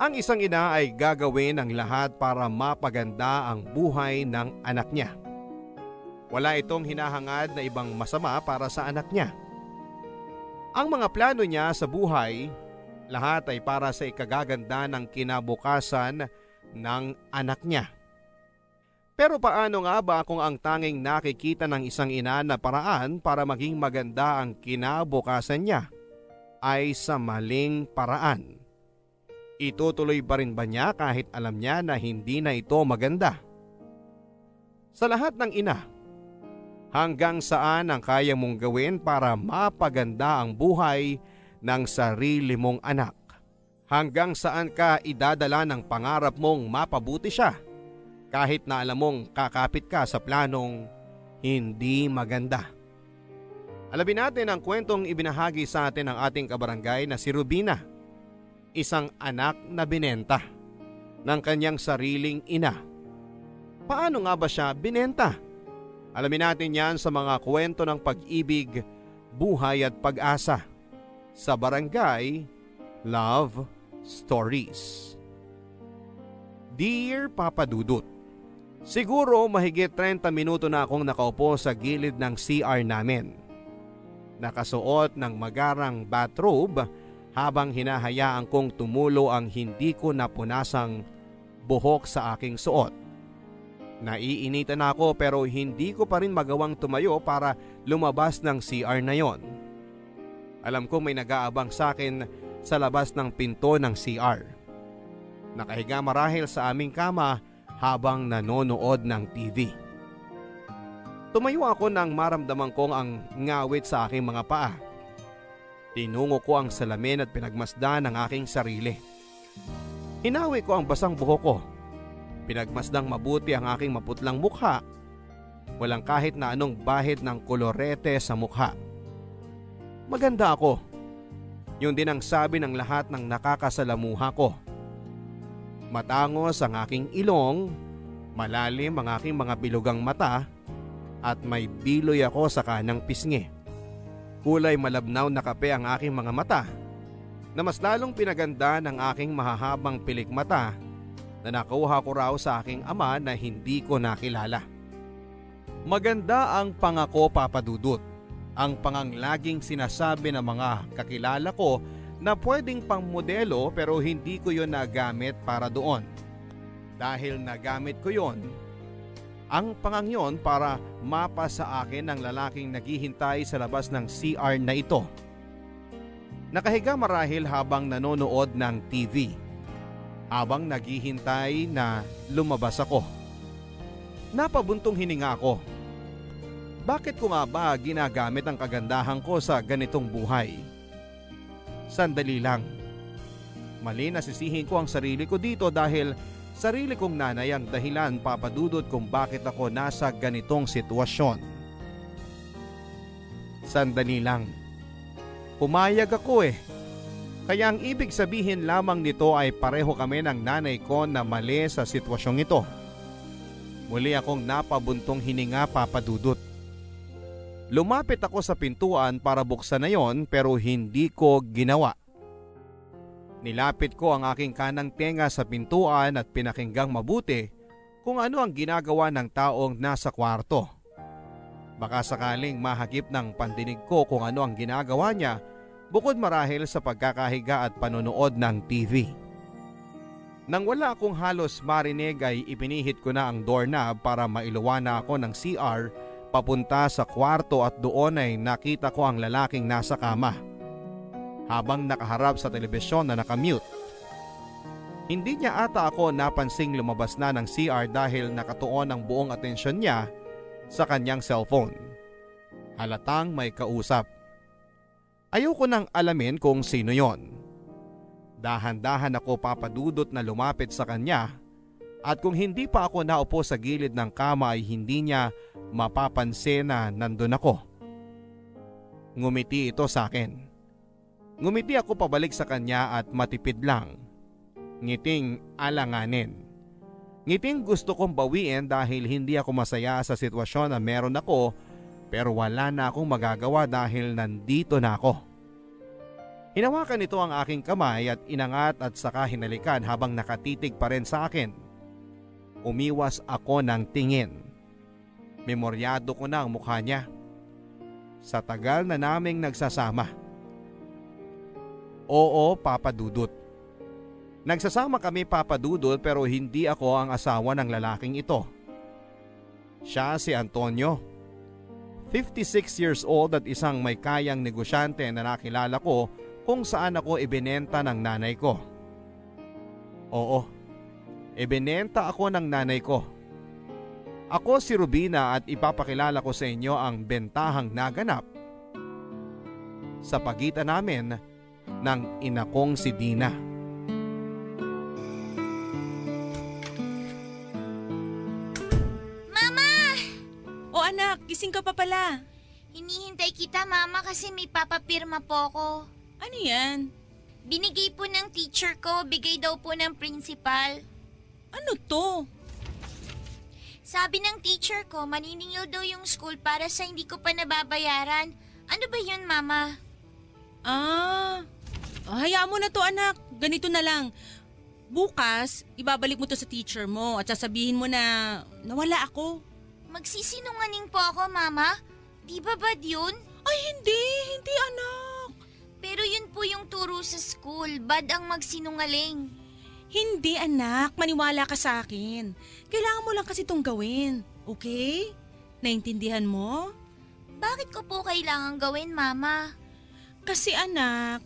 Ang isang ina ay gagawin ang lahat para mapaganda ang buhay ng anak niya. Wala itong hinahangad na ibang masama para sa anak niya. Ang mga plano niya sa buhay, lahat ay para sa ikagaganda ng kinabukasan ng anak niya. Pero paano nga ba kung ang tanging nakikita ng isang ina na paraan para maging maganda ang kinabukasan niya ay sa maling paraan? Itutuloy pa rin ba niya kahit alam niya na hindi na ito maganda? Sa lahat ng ina, hanggang saan ang kaya mong gawin para mapaganda ang buhay ng sarili mong anak? Hanggang saan ka idadala ng pangarap mong mapabuti siya? Kahit na alam mong kakapit ka sa planong hindi maganda. Alamin natin ang kwentong ibinahagi sa atin ng ating kabarangay na si Rubina isang anak na binenta ng kanyang sariling ina. Paano nga ba siya binenta? Alamin natin yan sa mga kwento ng pag-ibig, buhay at pag-asa sa Barangay Love Stories. Dear Papa Dudut, Siguro mahigit 30 minuto na akong nakaupo sa gilid ng CR namin. Nakasuot ng magarang bathrobe habang hinahayaan kong tumulo ang hindi ko napunasang buhok sa aking suot. Naiinitan ako pero hindi ko pa rin magawang tumayo para lumabas ng CR na yon. Alam ko may nag-aabang sa akin sa labas ng pinto ng CR. Nakahiga marahil sa aming kama habang nanonood ng TV. Tumayo ako nang maramdaman kong ang ngawit sa aking mga paa Tinungo ko ang salamin at pinagmasdan ang aking sarili. Hinawi ko ang basang buhok ko. Pinagmasdang mabuti ang aking maputlang mukha. Walang kahit na anong bahid ng kolorete sa mukha. Maganda ako. Yun din ang sabi ng lahat ng nakakasalamuha ko. Matangos ang aking ilong, malalim ang aking mga bilugang mata, at may biloy ako sa kanang pisngi. Kulay malabnaw na kape ang aking mga mata na mas lalong pinaganda ng aking mahahabang pilik mata na nakuha ko raw sa aking ama na hindi ko nakilala. Maganda ang pangako papadudot, ang panganglaging sinasabi ng mga kakilala ko na pwedeng pang modelo pero hindi ko yon nagamit para doon. Dahil nagamit ko yon ang pangangyon para mapa sa akin ng lalaking naghihintay sa labas ng CR na ito. Nakahiga marahil habang nanonood ng TV. Habang naghihintay na lumabas ako. Napabuntong hininga ako. Bakit ko nga ba ginagamit ang kagandahan ko sa ganitong buhay? Sandali lang. Mali na sisihin ko ang sarili ko dito dahil Sarili kong nanay ang dahilan papadudod kung bakit ako nasa ganitong sitwasyon. Sandali lang. Pumayag ako eh. Kaya ang ibig sabihin lamang nito ay pareho kami ng nanay ko na mali sa sitwasyong ito. Muli akong napabuntong hininga papadudot. Lumapit ako sa pintuan para buksan na yon pero hindi ko ginawa. Nilapit ko ang aking kanang tenga sa pintuan at pinakinggang mabuti kung ano ang ginagawa ng taong nasa kwarto. Baka sakaling mahagip ng pandinig ko kung ano ang ginagawa niya bukod marahil sa pagkakahiga at panonood ng TV. Nang wala akong halos marinig ay ipinihit ko na ang doorknob para mailuwa na ako ng CR papunta sa kwarto at doon ay nakita ko ang lalaking nasa kama habang nakaharap sa telebisyon na nakamute. Hindi niya ata ako napansing lumabas na ng CR dahil nakatuon ang buong atensyon niya sa kanyang cellphone. Halatang may kausap. Ayoko nang alamin kung sino yon. Dahan-dahan ako papadudot na lumapit sa kanya at kung hindi pa ako naupo sa gilid ng kama ay hindi niya mapapansin na nandun ako. Ngumiti ito sa akin. Ngumiti ako pabalik sa kanya at matipid lang. Ngiting alanganin. Ngiting gusto kong bawiin dahil hindi ako masaya sa sitwasyon na meron ako pero wala na akong magagawa dahil nandito na ako. Hinawakan nito ang aking kamay at inangat at saka hinalikan habang nakatitig pa rin sa akin. Umiwas ako ng tingin. Memoryado ko na ang mukha niya. Sa tagal na naming nagsasama. Oo, Papa Dudut. Nagsasama kami Papa Dudut pero hindi ako ang asawa ng lalaking ito. Siya si Antonio. 56 years old at isang may kayang negosyante na nakilala ko kung saan ako ibinenta ng nanay ko. Oo, ibinenta ako ng nanay ko. Ako si Rubina at ipapakilala ko sa inyo ang bentahang naganap sa pagitan namin ng inakong si Dina. Mama! O anak, gising ka pa pala. Hinihintay kita, Mama, kasi may papapirma po ako. Ano yan? Binigay po ng teacher ko, bigay daw po ng principal. Ano to? Sabi ng teacher ko, maniningil daw yung school para sa hindi ko pa nababayaran. Ano ba yun, Mama? Ah, hayaan mo na to anak. Ganito na lang. Bukas, ibabalik mo to sa teacher mo at sasabihin mo na nawala ako. Magsisinungaling po ako, Mama? Di ba bad yun? Ay hindi, hindi anak. Pero yun po yung turo sa school, bad ang magsinungaling. Hindi anak, maniwala ka sa akin. Kailangan mo lang kasi itong gawin, okay? Naintindihan mo? Bakit ko po kailangan gawin, Mama? Kasi anak,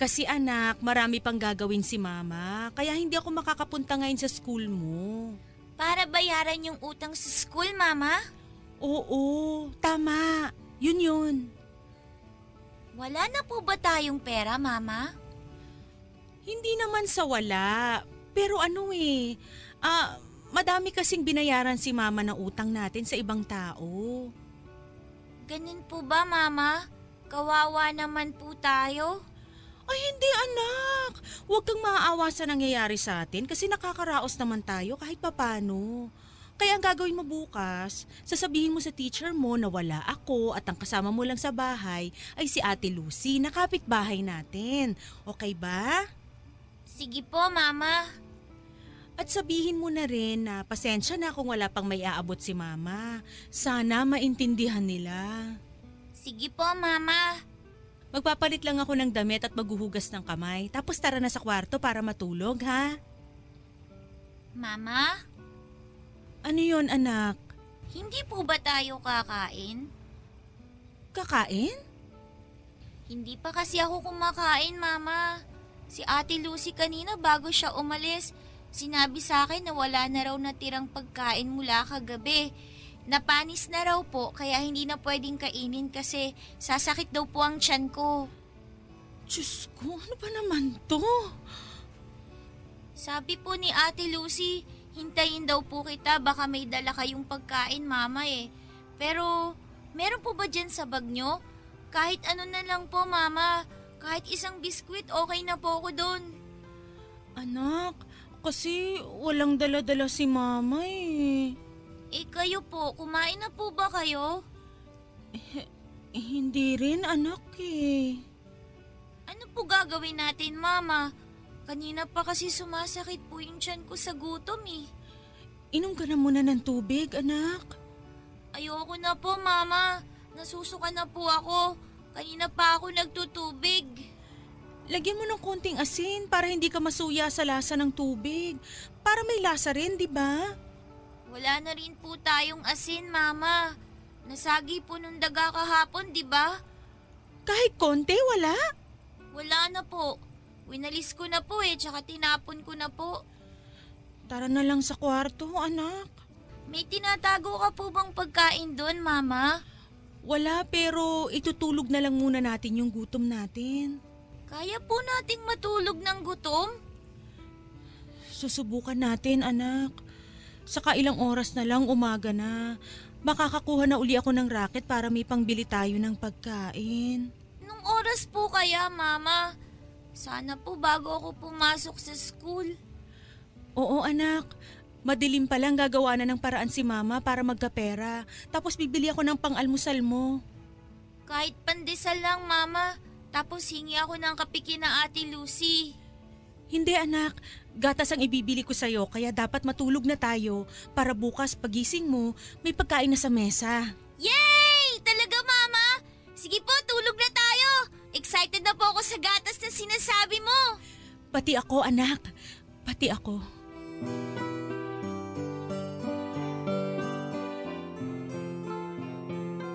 kasi anak, marami pang gagawin si mama, kaya hindi ako makakapunta ngayon sa school mo. Para bayaran yung utang sa school, Mama? Oo, tama. Yun yun. Wala na po ba tayong pera, Mama? Hindi naman sa wala. Pero ano eh, ah, madami kasing binayaran si mama ng utang natin sa ibang tao. Ganun po ba, Mama? Kawawa naman po tayo. Ay hindi anak, huwag kang maaawa sa nangyayari sa atin kasi nakakaraos naman tayo kahit papano. Kaya ang gagawin mo bukas, sasabihin mo sa teacher mo na wala ako at ang kasama mo lang sa bahay ay si Ate Lucy na kapitbahay natin. Okay ba? Sige po, Mama. At sabihin mo na rin na pasensya na kung wala pang may aabot si mama. Sana maintindihan nila. Sige po, Mama. Magpapalit lang ako ng damit at maghuhugas ng kamay. Tapos tara na sa kwarto para matulog, ha? Mama, Ano yon anak? hindi po ba tayo kakain? Kakain? Hindi pa kasi ako kumakain, Mama. Si Ate Lucy kanina bago siya umalis, sinabi sa akin na wala na raw natirang pagkain mula kagabi. Napanis na raw po kaya hindi na pwedeng kainin kasi sasakit daw po ang tiyan ko. Diyos ko, ano ba naman to? Sabi po ni Ate Lucy, hintayin daw po kita baka may dala kayong pagkain mama eh. Pero meron po ba dyan sa bag nyo? Kahit ano na lang po mama, kahit isang biskwit okay na po ako doon. Anak, kasi walang dala-dala si mama eh. Eh kayo po, kumain na po ba kayo? Eh, hindi rin anak eh. Ano po gagawin natin mama? Kanina pa kasi sumasakit po yung tiyan ko sa gutom eh. Inom ka na muna ng tubig, anak. Ayoko na po mama, nasusuka na po ako. Kanina pa ako nagtutubig. Lagyan mo ng konting asin para hindi ka masuya sa lasa ng tubig. Para may lasa rin, di ba? Wala na rin po tayong asin, Mama. Nasagi po nung daga kahapon, di ba? Kahit konti, wala. Wala na po. Winalis ko na po eh, tsaka tinapon ko na po. Tara na lang sa kwarto, anak. May tinatago ka po bang pagkain doon, Mama? Wala pero itutulog na lang muna natin yung gutom natin. Kaya po nating matulog ng gutom? Susubukan natin, anak. Saka ilang oras na lang umaga na. Makakakuha na uli ako ng racket para may pangbili tayo ng pagkain. Nung oras po kaya, Mama? Sana po bago ako pumasok sa school. Oo, anak. Madilim pa lang gagawa na ng paraan si mama para magkapera. Tapos bibili ako ng pang-almusal mo. Kahit pandesal lang, Mama. Tapos hingi ako ng kapiki na Ate Lucy. Hindi anak, gatas ang ibibili ko sa'yo kaya dapat matulog na tayo para bukas pagising mo may pagkain na sa mesa. Yay! Talaga, Mama? Sige po, tulog na tayo. Excited na po ako sa gatas na sinasabi mo. Pati ako anak, pati ako.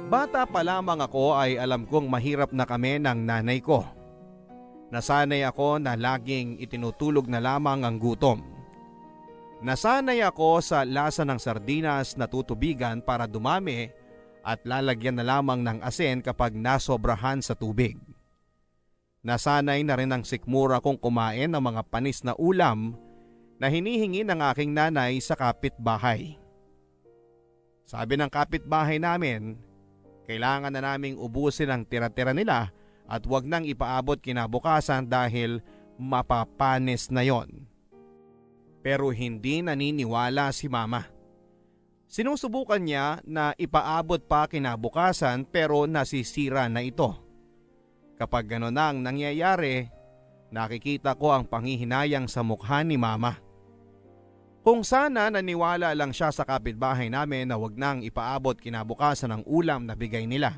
Bata pa lamang ako ay alam kong mahirap na kami ng nanay ko. Nasanay ako na laging itinutulog na lamang ang gutom. Nasanay ako sa lasa ng sardinas na tutubigan para dumami at lalagyan na lamang ng asin kapag nasobrahan sa tubig. Nasanay na rin ang sikmura kong kumain ng mga panis na ulam na hinihingi ng aking nanay sa kapitbahay. Sabi ng kapitbahay namin, kailangan na naming ubusin ang tira-tira nila at wag nang ipaabot kinabukasan dahil mapapanis na yon. Pero hindi naniniwala si mama. Sinusubukan niya na ipaabot pa kinabukasan pero nasisira na ito. Kapag gano'n ang nangyayari, nakikita ko ang panghihinayang sa mukha ni mama. Kung sana naniwala lang siya sa kapitbahay namin na wag nang ipaabot kinabukasan ang ulam na bigay nila.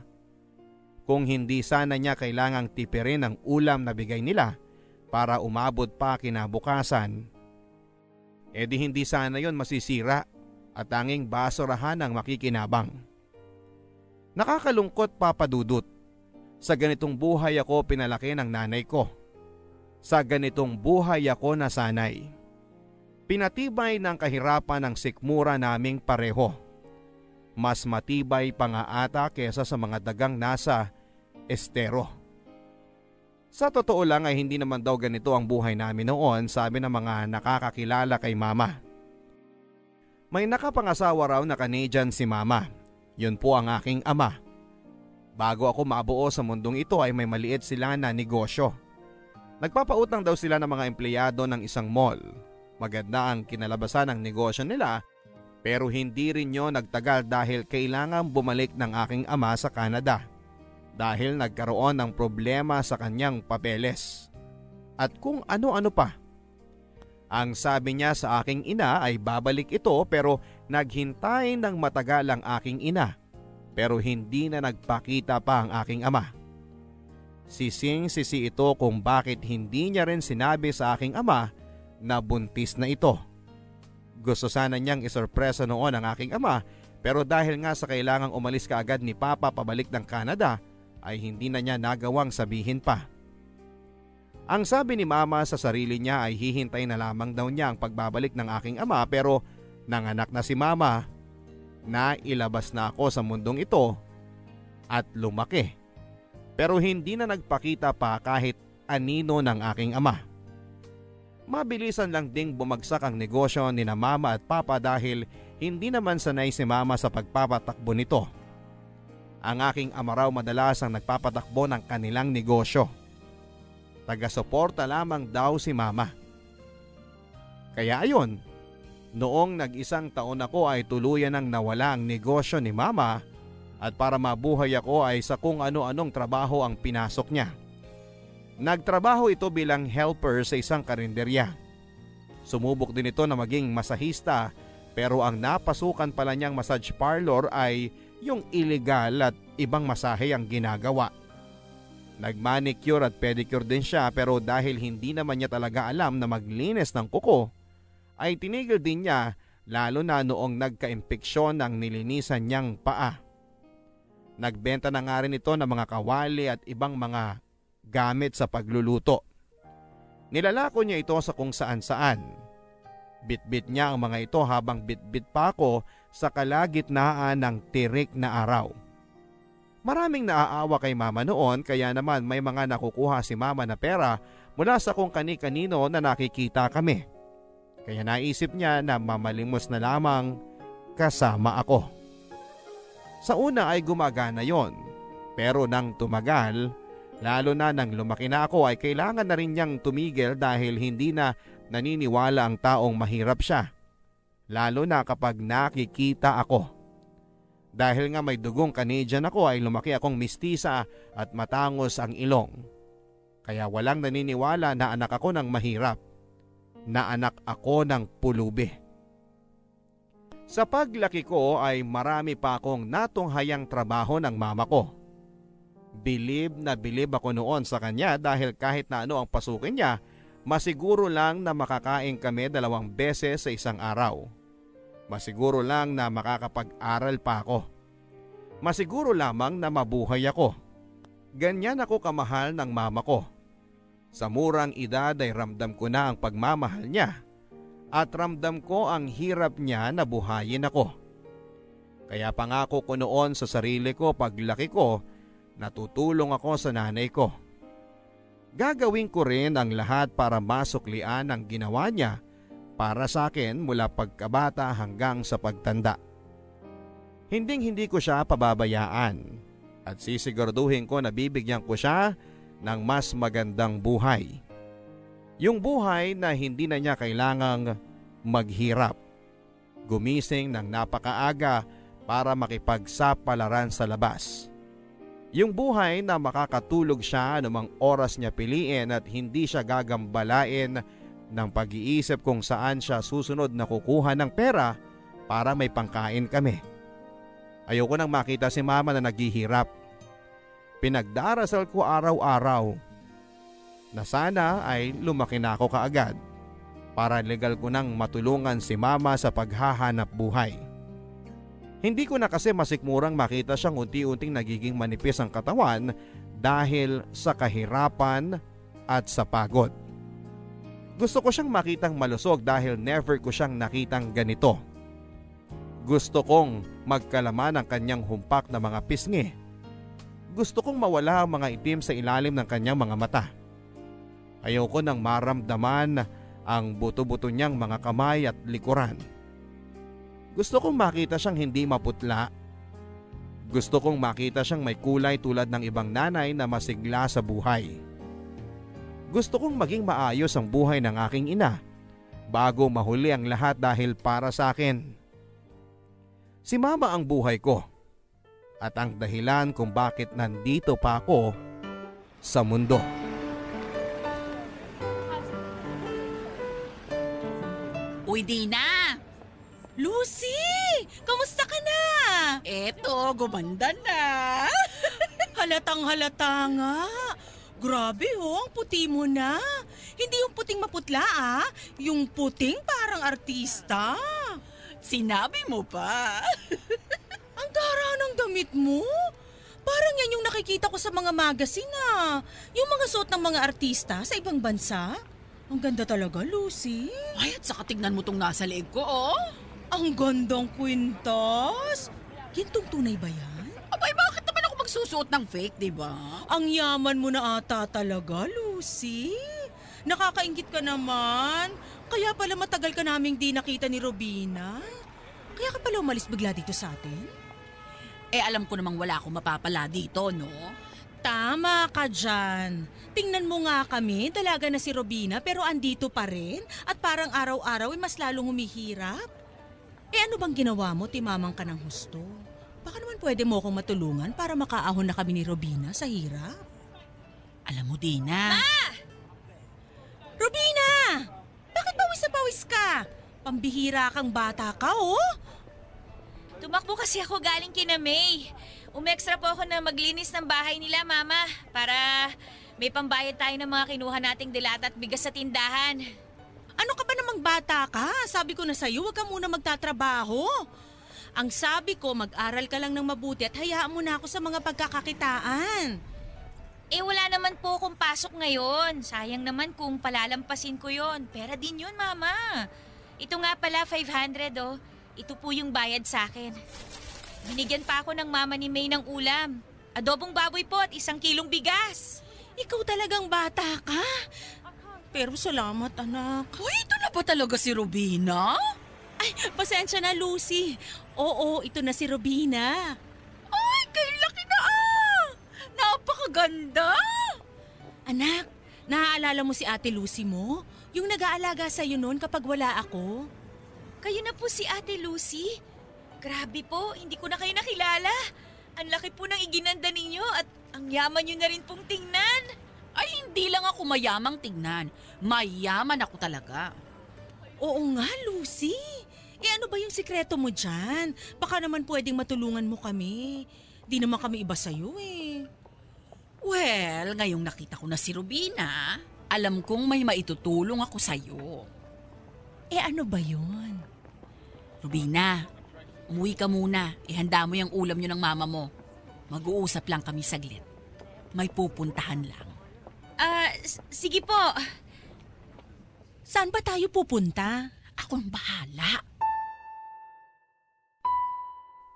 Kung hindi sana niya kailangang tipirin ang ulam na bigay nila para umabot pa kinabukasan, edi hindi sana yon masisira at tanging basurahan ang makikinabang. Nakakalungkot papadudot. Sa ganitong buhay ako pinalaki ng nanay ko. Sa ganitong buhay ako nasanay. Pinatibay ng kahirapan ng sikmura naming pareho. Mas matibay pa nga ata kesa sa mga dagang nasa estero. Sa totoo lang ay hindi naman daw ganito ang buhay namin noon sabi ng mga nakakakilala kay mama. May nakapangasawa raw na Canadian si mama. Yun po ang aking ama. Bago ako mabuo sa mundong ito ay may maliit sila na negosyo. Nagpapautang daw sila ng mga empleyado ng isang mall Maganda ang kinalabasan ng negosyo nila pero hindi rin yun nagtagal dahil kailangan bumalik ng aking ama sa Canada dahil nagkaroon ng problema sa kanyang papeles. At kung ano-ano pa. Ang sabi niya sa aking ina ay babalik ito pero naghintay ng matagal ang aking ina pero hindi na nagpakita pa ang aking ama. Sising sisi ito kung bakit hindi niya rin sinabi sa aking ama na buntis na ito. Gusto sana niyang isorpresa noon ang aking ama pero dahil nga sa kailangang umalis kaagad ni Papa pabalik ng Canada ay hindi na niya nagawang sabihin pa. Ang sabi ni Mama sa sarili niya ay hihintay na lamang daw niya ang pagbabalik ng aking ama pero nanganak na si Mama na ilabas na ako sa mundong ito at lumaki. Pero hindi na nagpakita pa kahit anino ng aking ama. Mabilisan lang ding bumagsak ang negosyo ni na mama at papa dahil hindi naman sanay si mama sa pagpapatakbo nito. Ang aking ama raw madalas ang nagpapatakbo ng kanilang negosyo. Taga-suporta lamang daw si mama. Kaya ayon, noong nag-isang taon ako ay tuluyan nang nawala ang negosyo ni mama at para mabuhay ako ay sa kung ano-anong trabaho ang pinasok niya. Nagtrabaho ito bilang helper sa isang karinderya. Sumubok din ito na maging masahista pero ang napasukan pala niyang massage parlor ay yung illegal at ibang masahe ang ginagawa. Nagmanicure at pedicure din siya pero dahil hindi naman niya talaga alam na maglinis ng kuko, ay tinigil din niya lalo na noong nagka-impeksyon ng nilinisan niyang paa. Nagbenta na nga rin ito ng mga kawali at ibang mga gamit sa pagluluto. Nilalako niya ito sa kung saan saan. Bitbit niya ang mga ito habang bitbit pa ako sa kalagitnaan ng tirik na araw. Maraming naaawa kay mama noon kaya naman may mga nakukuha si mama na pera mula sa kung kani-kanino na nakikita kami. Kaya naisip niya na mamalimos na lamang kasama ako. Sa una ay gumagana yon pero nang tumagal Lalo na nang lumaki na ako ay kailangan na rin niyang tumigil dahil hindi na naniniwala ang taong mahirap siya. Lalo na kapag nakikita ako. Dahil nga may dugong Canadian ako ay lumaki akong mistisa at matangos ang ilong. Kaya walang naniniwala na anak ako ng mahirap. Na anak ako ng pulubi. Sa paglaki ko ay marami pa akong natunghayang trabaho ng mama ko. Bilib na bilib ako noon sa kanya dahil kahit na ano ang pasukin niya, masiguro lang na makakain kami dalawang beses sa isang araw. Masiguro lang na makakapag-aral pa ako. Masiguro lamang na mabuhay ako. Ganyan ako kamahal ng mama ko. Sa murang edad ay ramdam ko na ang pagmamahal niya at ramdam ko ang hirap niya na buhayin ako. Kaya pangako ko noon sa sarili ko paglaki ko, natutulong ako sa nanay ko. Gagawin ko rin ang lahat para masuklian ang ginawa niya para sa akin mula pagkabata hanggang sa pagtanda. Hinding hindi ko siya pababayaan at sisiguraduhin ko na bibigyan ko siya ng mas magandang buhay. Yung buhay na hindi na niya kailangang maghirap. Gumising ng napakaaga para makipagsapalaran sa labas. Yung buhay na makakatulog siya anumang oras niya piliin at hindi siya gagambalain ng pag-iisip kung saan siya susunod na kukuha ng pera para may pangkain kami. Ayoko nang makita si mama na naghihirap. Pinagdarasal ko araw-araw na sana ay lumaki na ako kaagad para legal ko nang matulungan si mama sa paghahanap buhay. Hindi ko na kasi masikmurang makita siyang unti-unting nagiging manipis ang katawan dahil sa kahirapan at sa pagod. Gusto ko siyang makitang malusog dahil never ko siyang nakitang ganito. Gusto kong magkalaman ang kanyang humpak na mga pisngi. Gusto kong mawala ang mga itim sa ilalim ng kanyang mga mata. Ayoko nang maramdaman ang buto-buto niyang mga kamay at likuran. Gusto kong makita siyang hindi maputla. Gusto kong makita siyang may kulay tulad ng ibang nanay na masigla sa buhay. Gusto kong maging maayos ang buhay ng aking ina bago mahuli ang lahat dahil para sa akin. Si mama ang buhay ko at ang dahilan kung bakit nandito pa ako sa mundo. Uy, Dina! Lucy! Kamusta ka na? Eto, gumanda na. Halatang halata nga. Grabe oh, ang puti mo na. Hindi yung puting maputla ah. Yung puting parang artista. Sinabi mo pa. Ang gara ng damit mo. Parang yan yung nakikita ko sa mga magazine ah. Yung mga suot ng mga artista sa ibang bansa. Ang ganda talaga, Lucy. Ay, at saka tignan mo tong nasa leeg ko, oh. Ang gandang kwintas. Gintong tunay ba yan? Abay, bakit magsusuot ng fake, di ba? Ang yaman mo na ata talaga, Lucy. Nakakaingit ka naman. Kaya pala matagal ka naming di nakita ni Robina. Kaya ka pala umalis bigla dito sa atin? Eh, alam ko namang wala akong mapapala dito, no? Tama ka dyan. Tingnan mo nga kami, dalaga na si Robina pero andito pa rin at parang araw-araw ay mas lalong humihirap. Eh ano bang ginawa mo, timamang ka ng husto? Baka naman pwede mo akong matulungan para makaahon na kami ni Robina sa hirap. Alam mo, Dina. Robina! Bakit pawis na pawis ka? Pambihira kang bata ka, oh! Tumakbo kasi ako galing kina May. Umextra po ako na maglinis ng bahay nila, Mama, para may pambayad tayo ng mga kinuha nating dilata at bigas sa tindahan. Ano ka ba namang bata ka? Sabi ko na sa'yo, huwag ka muna magtatrabaho. Ang sabi ko, mag-aral ka lang ng mabuti at hayaan mo na ako sa mga pagkakakitaan. Eh wala naman po akong pasok ngayon. Sayang naman kung palalampasin ko yon. Pera din yun, Mama. Ito nga pala, 500 oh. Ito po yung bayad sa akin. Binigyan pa ako ng mama ni May ng ulam. Adobong baboy po at isang kilong bigas. Ikaw talagang bata ka. Pero salamat, anak. Uy, ito na ba talaga si Robina? Ay, pasensya na, Lucy. Oo, ito na si Robina. Ay, kay laki na ah! Napakaganda! Anak, naaalala mo si Ate Lucy mo? Yung nag-aalaga sa'yo noon kapag wala ako? Kayo na po si Ate Lucy. Grabe po, hindi ko na kayo nakilala. Ang laki po ng iginanda ninyo at ang yaman nyo na rin pong tingnan. Ay, hindi lang ako mayamang tignan. Mayaman ako talaga. Oo nga, Lucy. Eh ano ba yung sikreto mo dyan? Baka naman pwedeng matulungan mo kami. Di naman kami iba sa'yo eh. Well, ngayong nakita ko na si Rubina, alam kong may maitutulong ako sa'yo. Eh ano ba yun? Rubina, umuwi ka muna. Ihanda mo yung ulam nyo ng mama mo. Mag-uusap lang kami saglit. May pupuntahan lang. Ah, s- sige po. Saan ba tayo pupunta? Ako ang bahala.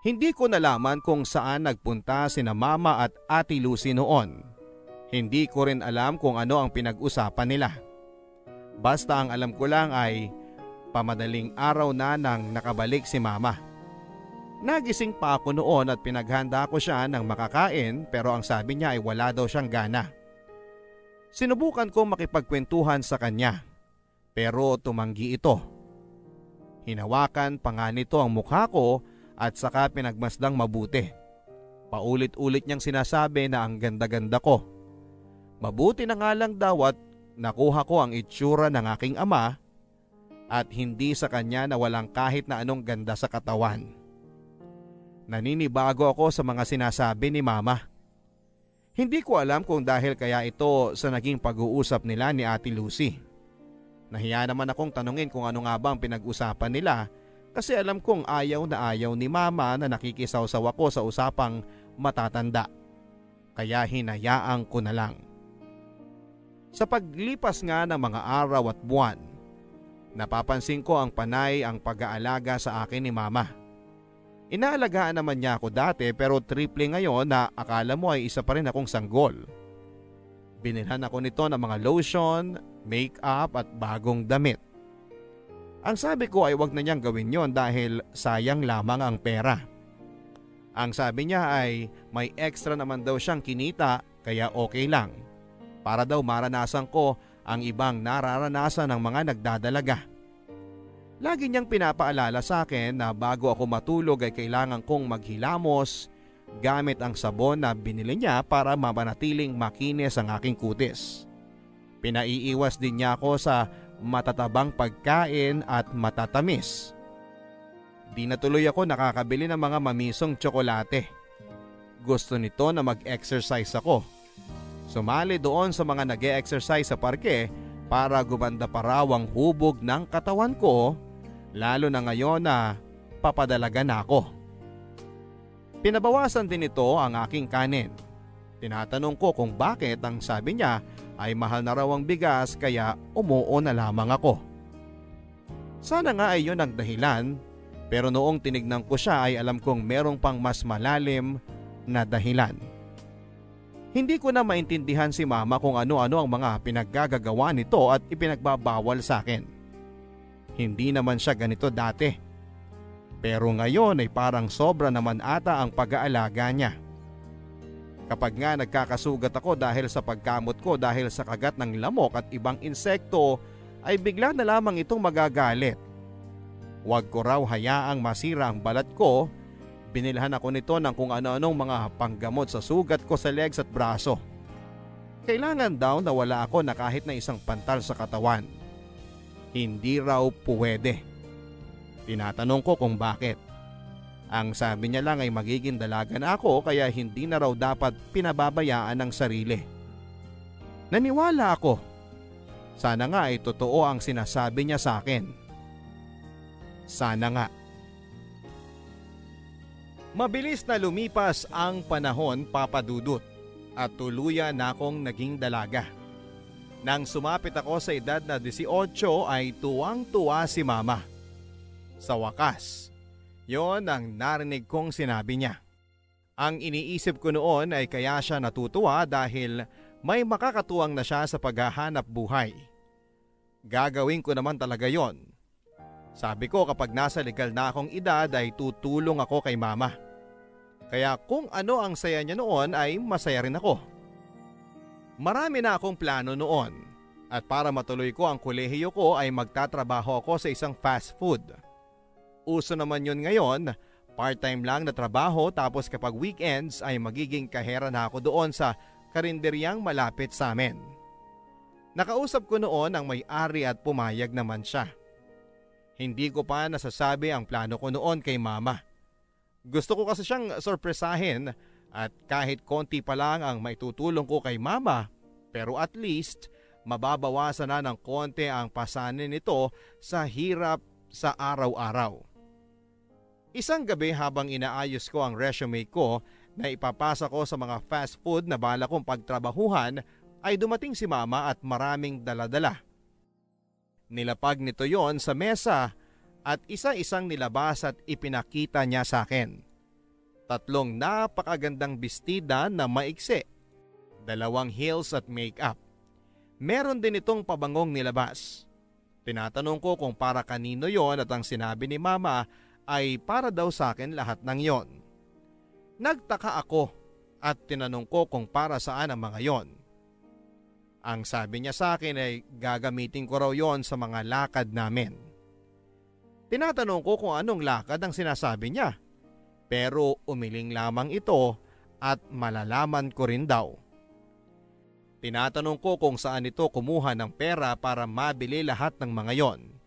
Hindi ko nalaman kung saan nagpunta sina Mama at Ate Lucy noon. Hindi ko rin alam kung ano ang pinag-usapan nila. Basta ang alam ko lang ay pamadaling araw na nang nakabalik si Mama. Nagising pa ako noon at pinaghanda ko siya ng makakain pero ang sabi niya ay wala daw siyang gana. Sinubukan ko makipagkwentuhan sa kanya pero tumanggi ito. Hinawakan pa nga nito ang mukha ko at saka pinagmasdang mabuti. Paulit-ulit niyang sinasabi na ang ganda-ganda ko. Mabuti na nga lang daw at nakuha ko ang itsura ng aking ama at hindi sa kanya na walang kahit na anong ganda sa katawan. Naninibago ako sa mga sinasabi ni mama. Hindi ko alam kung dahil kaya ito sa naging pag-uusap nila ni Ate Lucy. Nahiya naman akong tanungin kung ano nga ba ang pinag-usapan nila kasi alam kong ayaw na ayaw ni mama na nakikisawsaw ako sa usapang matatanda. Kaya hinayaan ko na lang. Sa paglipas nga ng mga araw at buwan, napapansin ko ang panay ang pag-aalaga sa akin ni mama. Inaalagaan naman niya ako dati pero triple ngayon na akala mo ay isa pa rin akong sanggol. Binilhan ako nito ng mga lotion, make-up at bagong damit. Ang sabi ko ay wag na niyang gawin yon dahil sayang lamang ang pera. Ang sabi niya ay may extra naman daw siyang kinita kaya okay lang. Para daw maranasan ko ang ibang nararanasan ng mga nagdadalaga. Lagi niyang pinapaalala sa akin na bago ako matulog ay kailangan kong maghilamos gamit ang sabon na binili niya para mapanatiling makinis ang aking kutis. Pinaiiwas din niya ako sa matatabang pagkain at matatamis. Di na tuloy ako nakakabili ng mga mamisong tsokolate. Gusto nito na mag-exercise ako. Sumali doon sa mga nag exercise sa parke para gumanda pa raw ang hubog ng katawan ko lalo na ngayon na papadalaga na ako. Pinabawasan din ito ang aking kanin. Tinatanong ko kung bakit ang sabi niya ay mahal na raw ang bigas kaya umuo na lamang ako. Sana nga ay yun ang dahilan pero noong tinignan ko siya ay alam kong merong pang mas malalim na dahilan. Hindi ko na maintindihan si mama kung ano-ano ang mga pinaggagagawa nito at ipinagbabawal sa akin. Hindi naman siya ganito dati. Pero ngayon ay parang sobra naman ata ang pag-aalaga niya. Kapag nga nagkakasugat ako dahil sa pagkamot ko dahil sa kagat ng lamok at ibang insekto ay bigla na lamang itong magagalit. Huwag ko raw hayaang masira ang balat ko. Binilhan ako nito ng kung ano-anong mga panggamot sa sugat ko sa legs at braso. Kailangan daw na wala ako na kahit na isang pantal sa katawan. Hindi raw puwede. Tinatanong ko kung bakit. Ang sabi niya lang ay magiging dalaga na ako kaya hindi na raw dapat pinababayaan ng sarili. Naniwala ako. Sana nga ay totoo ang sinasabi niya sa akin. Sana nga. Mabilis na lumipas ang panahon papadudot at tuluyan na akong naging dalaga. Nang sumapit ako sa edad na 18 ay tuwang-tuwa si mama. Sa wakas, yon ang narinig kong sinabi niya. Ang iniisip ko noon ay kaya siya natutuwa dahil may makakatuwang na siya sa paghahanap buhay. Gagawin ko naman talaga yon. Sabi ko kapag nasa legal na akong edad ay tutulong ako kay mama. Kaya kung ano ang saya niya noon ay masaya rin ako. Marami na akong plano noon at para matuloy ko ang kolehiyo ko ay magtatrabaho ako sa isang fast food. Uso naman yun ngayon Part-time lang na trabaho tapos kapag weekends ay magiging kahera na ako doon sa karinderyang malapit sa amin. Nakausap ko noon ang may-ari at pumayag naman siya. Hindi ko pa nasasabi ang plano ko noon kay mama. Gusto ko kasi siyang sorpresahin at kahit konti pa lang ang maitutulong ko kay mama pero at least mababawasan na ng konti ang pasanin nito sa hirap sa araw-araw. Isang gabi habang inaayos ko ang resume ko na ipapasa ko sa mga fast food na bala kong pagtrabahuhan ay dumating si mama at maraming daladala. Nilapag nito yon sa mesa at isa-isang nilabas at ipinakita niya sa akin. Tatlong napakagandang bestida na maiksi, dalawang heels at makeup. Meron din itong pabangong nilabas. Tinatanong ko kung para kanino yon at ang sinabi ni mama ay para daw sa akin lahat ng yon. Nagtaka ako at tinanong ko kung para saan ang mga yon. Ang sabi niya sa akin ay gagamitin ko raw yon sa mga lakad namin. Tinatanong ko kung anong lakad ang sinasabi niya. Pero umiling lamang ito at malalaman ko rin daw. Tinatanong ko kung saan ito kumuha ng pera para mabili lahat ng mga yon.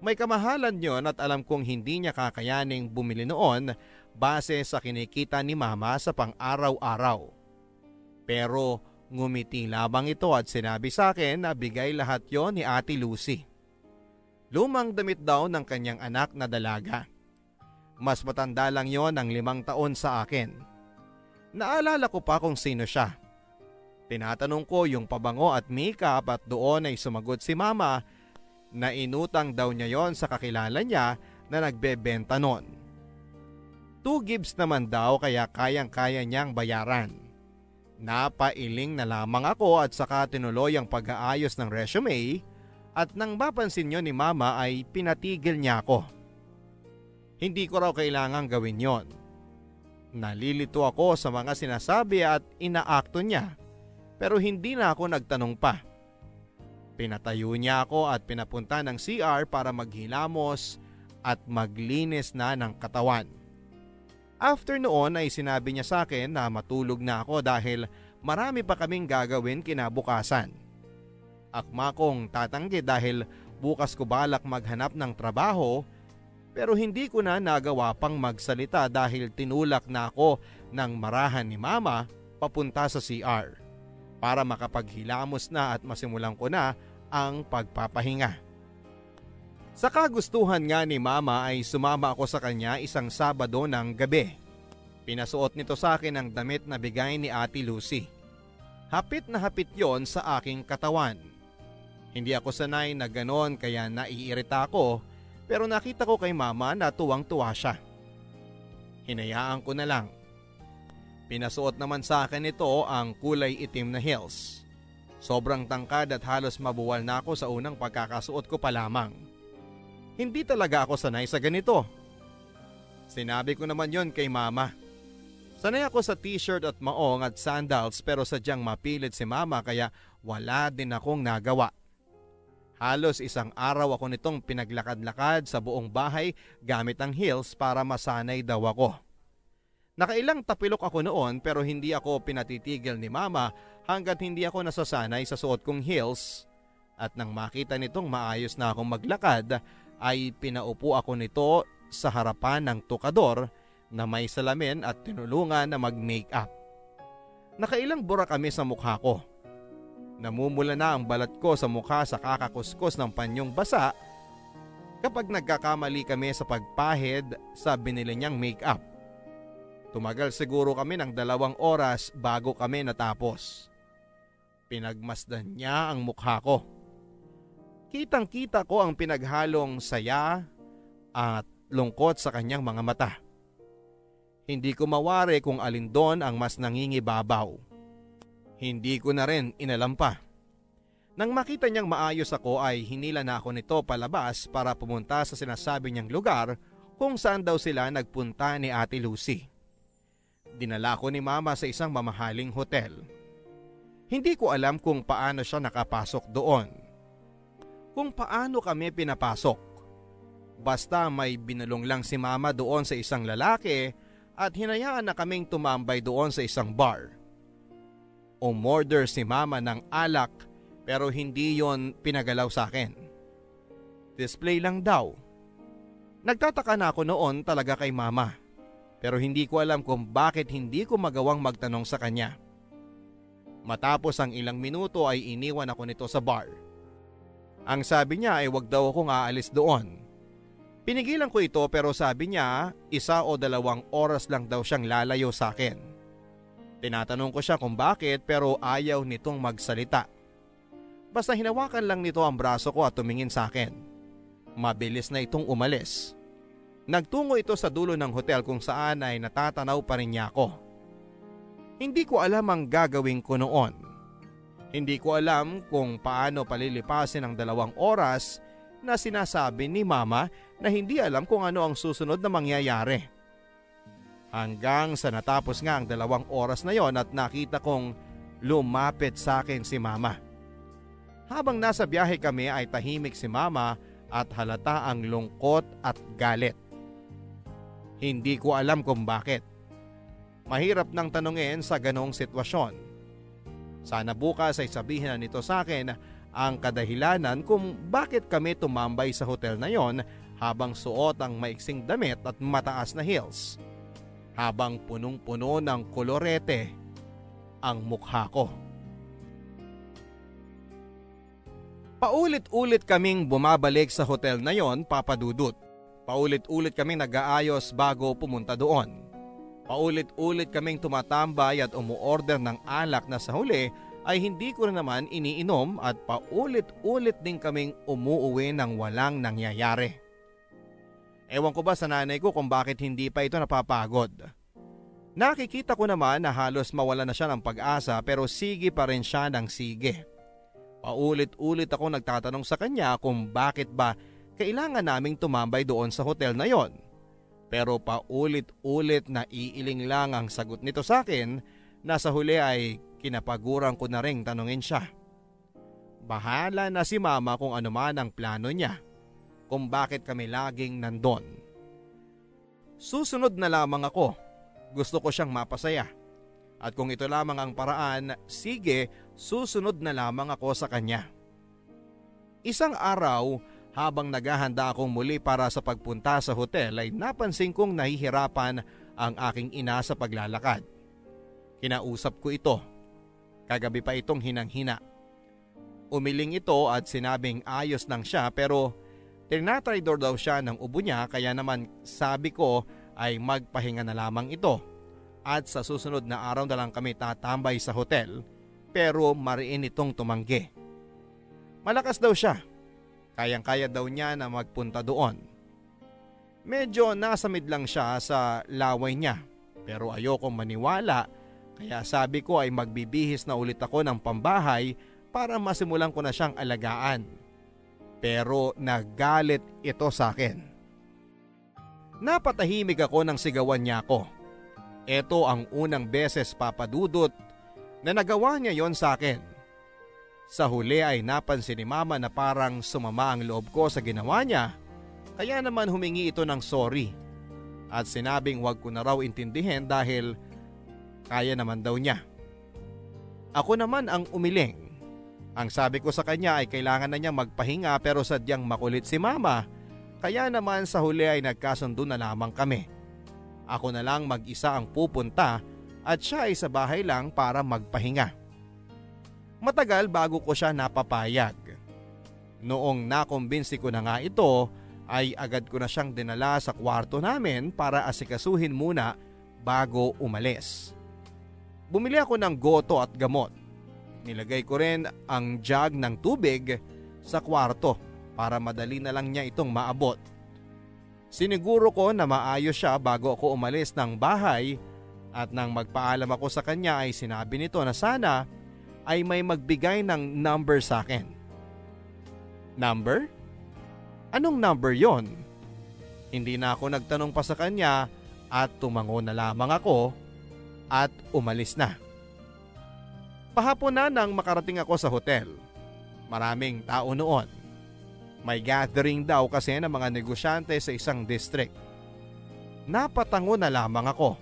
May kamahalan yon at alam kong hindi niya kakayaning bumili noon base sa kinikita ni mama sa pang-araw-araw. Pero ngumiti lamang ito at sinabi sa akin na bigay lahat yon ni Ate Lucy. Lumang damit daw ng kanyang anak na dalaga. Mas matanda lang yon ng limang taon sa akin. Naalala ko pa kung sino siya. Tinatanong ko yung pabango at makeup at doon ay sumagot si mama na inutang daw niya yon sa kakilala niya na nagbebenta noon. Two gives naman daw kaya kayang-kaya niyang bayaran. Napailing na lamang ako at saka tinuloy ang pag-aayos ng resume at nang mapansin niyo ni mama ay pinatigil niya ako. Hindi ko raw kailangang gawin yon. Nalilito ako sa mga sinasabi at inaakto niya pero hindi na ako nagtanong pa. Pinatayo niya ako at pinapunta ng CR para maghilamos at maglinis na ng katawan. After noon ay sinabi niya sa akin na matulog na ako dahil marami pa kaming gagawin kinabukasan. Akma kong tatanggi dahil bukas ko balak maghanap ng trabaho pero hindi ko na nagawa pang magsalita dahil tinulak na ako ng marahan ni mama papunta sa CR para makapaghilamos na at masimulan ko na ang pagpapahinga. Sa kagustuhan nga ni mama ay sumama ako sa kanya isang Sabado ng gabi. Pinasuot nito sa akin ang damit na bigay ni Ate Lucy. Hapit na hapit yon sa aking katawan. Hindi ako sanay na ganon kaya naiirita ako pero nakita ko kay mama na tuwang tuwa siya. Hinayaan ko na lang. Pinasuot naman sa akin ito ang kulay itim na heels. Sobrang tangkad at halos mabuwal na ako sa unang pagkakasuot ko pa lamang. Hindi talaga ako sanay sa ganito. Sinabi ko naman yon kay mama. Sanay ako sa t-shirt at maong at sandals pero sadyang mapilit si mama kaya wala din akong nagawa. Halos isang araw ako nitong pinaglakad-lakad sa buong bahay gamit ang heels para masanay daw ako. Nakailang tapilok ako noon pero hindi ako pinatitigil ni mama hanggat hindi ako nasasanay sa suot kong heels at nang makita nitong maayos na akong maglakad ay pinaupo ako nito sa harapan ng tukador na may salamin at tinulungan na mag-makeup. Nakailang bura kami sa mukha ko. Namumula na ang balat ko sa mukha sa kakakuskos ng panyong basa kapag nagkakamali kami sa pagpahid sa binili niyang makeup. Tumagal siguro kami ng dalawang oras bago kami natapos. Pinagmasdan niya ang mukha ko. Kitang kita ko ang pinaghalong saya at lungkot sa kanyang mga mata. Hindi ko mawari kung alin doon ang mas nangingibabaw. Hindi ko na rin inalam pa. Nang makita niyang maayos ako ay hinila na ako nito palabas para pumunta sa sinasabi niyang lugar kung saan daw sila nagpunta ni Ate Lucy. Dinala ko ni mama sa isang mamahaling hotel. Hindi ko alam kung paano siya nakapasok doon. Kung paano kami pinapasok. Basta may binulong lang si mama doon sa isang lalaki at hinayaan na kaming tumambay doon sa isang bar. Umorder si mama ng alak pero hindi yon pinagalaw sa akin. Display lang daw. Nagtataka na ako noon talaga kay mama pero hindi ko alam kung bakit hindi ko magawang magtanong sa kanya. Matapos ang ilang minuto ay iniwan ako nito sa bar. Ang sabi niya ay wag daw akong aalis doon. Pinigilan ko ito pero sabi niya isa o dalawang oras lang daw siyang lalayo sa akin. Tinatanong ko siya kung bakit pero ayaw nitong magsalita. Basta hinawakan lang nito ang braso ko at tumingin sa akin. Mabilis na itong umalis. Nagtungo ito sa dulo ng hotel kung saan ay natatanaw pa rin niya ako. Hindi ko alam ang gagawin ko noon. Hindi ko alam kung paano palilipasin ang dalawang oras na sinasabi ni mama na hindi alam kung ano ang susunod na mangyayari. Hanggang sa natapos nga ang dalawang oras na yon at nakita kong lumapit sa akin si mama. Habang nasa biyahe kami ay tahimik si mama at halata ang lungkot at galit. Hindi ko alam kung bakit. Mahirap nang tanungin sa ganong sitwasyon. Sana bukas ay sabihin na nito sa akin ang kadahilanan kung bakit kami tumambay sa hotel na yon habang suot ang maiksing damit at mataas na heels habang punong-puno ng kolorete ang mukha ko. Paulit-ulit kaming bumabalik sa hotel na yon papadudot. Paulit-ulit kaming nag-aayos bago pumunta doon. Paulit-ulit kaming tumatambay at umuorder ng alak na sa huli ay hindi ko rin naman iniinom at paulit-ulit din kaming umuuwi ng walang nangyayari. Ewan ko ba sa nanay ko kung bakit hindi pa ito napapagod. Nakikita ko naman na halos mawala na siya ng pag-asa pero sige pa rin siya ng sige. Paulit-ulit ako nagtatanong sa kanya kung bakit ba kailangan naming tumambay doon sa hotel na yon. Pero paulit-ulit na iiling lang ang sagot nito sa akin na sa huli ay kinapaguran ko na ring tanungin siya. Bahala na si mama kung ano man ang plano niya kung bakit kami laging nandon. Susunod na lamang ako. Gusto ko siyang mapasaya. At kung ito lamang ang paraan, sige, susunod na lamang ako sa kanya. Isang araw, habang naghahanda akong muli para sa pagpunta sa hotel ay napansin kong nahihirapan ang aking ina sa paglalakad. Kinausap ko ito. Kagabi pa itong hinang-hina. Umiling ito at sinabing ayos lang siya pero Tinatridor daw siya ng ubo niya kaya naman sabi ko ay magpahinga na lamang ito. At sa susunod na araw na lang kami tatambay sa hotel pero mariin itong tumanggi. Malakas daw siya. Kayang-kaya daw niya na magpunta doon. Medyo nasamid lang siya sa laway niya pero ayokong maniwala kaya sabi ko ay magbibihis na ulit ako ng pambahay para masimulan ko na siyang alagaan pero nagalit ito sa akin. Napatahimik ako nang sigawan niya ako. Ito ang unang beses papadudot na nagawa niya yon sa akin. Sa huli ay napansin ni mama na parang sumama ang loob ko sa ginawa niya kaya naman humingi ito ng sorry at sinabing wag ko na raw intindihin dahil kaya naman daw niya. Ako naman ang umiling ang sabi ko sa kanya ay kailangan na niya magpahinga pero sadyang makulit si mama kaya naman sa huli ay nagkasundo na lamang kami. Ako na lang mag-isa ang pupunta at siya ay sa bahay lang para magpahinga. Matagal bago ko siya napapayag. Noong nakumbinsi ko na nga ito ay agad ko na siyang dinala sa kwarto namin para asikasuhin muna bago umalis. Bumili ako ng goto at gamot Nilagay ko rin ang jug ng tubig sa kwarto para madali na lang niya itong maabot. Siniguro ko na maayos siya bago ako umalis ng bahay at nang magpaalam ako sa kanya ay sinabi nito na sana ay may magbigay ng number sa akin. Number? Anong number yon? Hindi na ako nagtanong pa sa kanya at tumango na lamang ako at umalis na. Pahapon na nang makarating ako sa hotel. Maraming tao noon. May gathering daw kasi ng mga negosyante sa isang district. Napatango na lamang ako.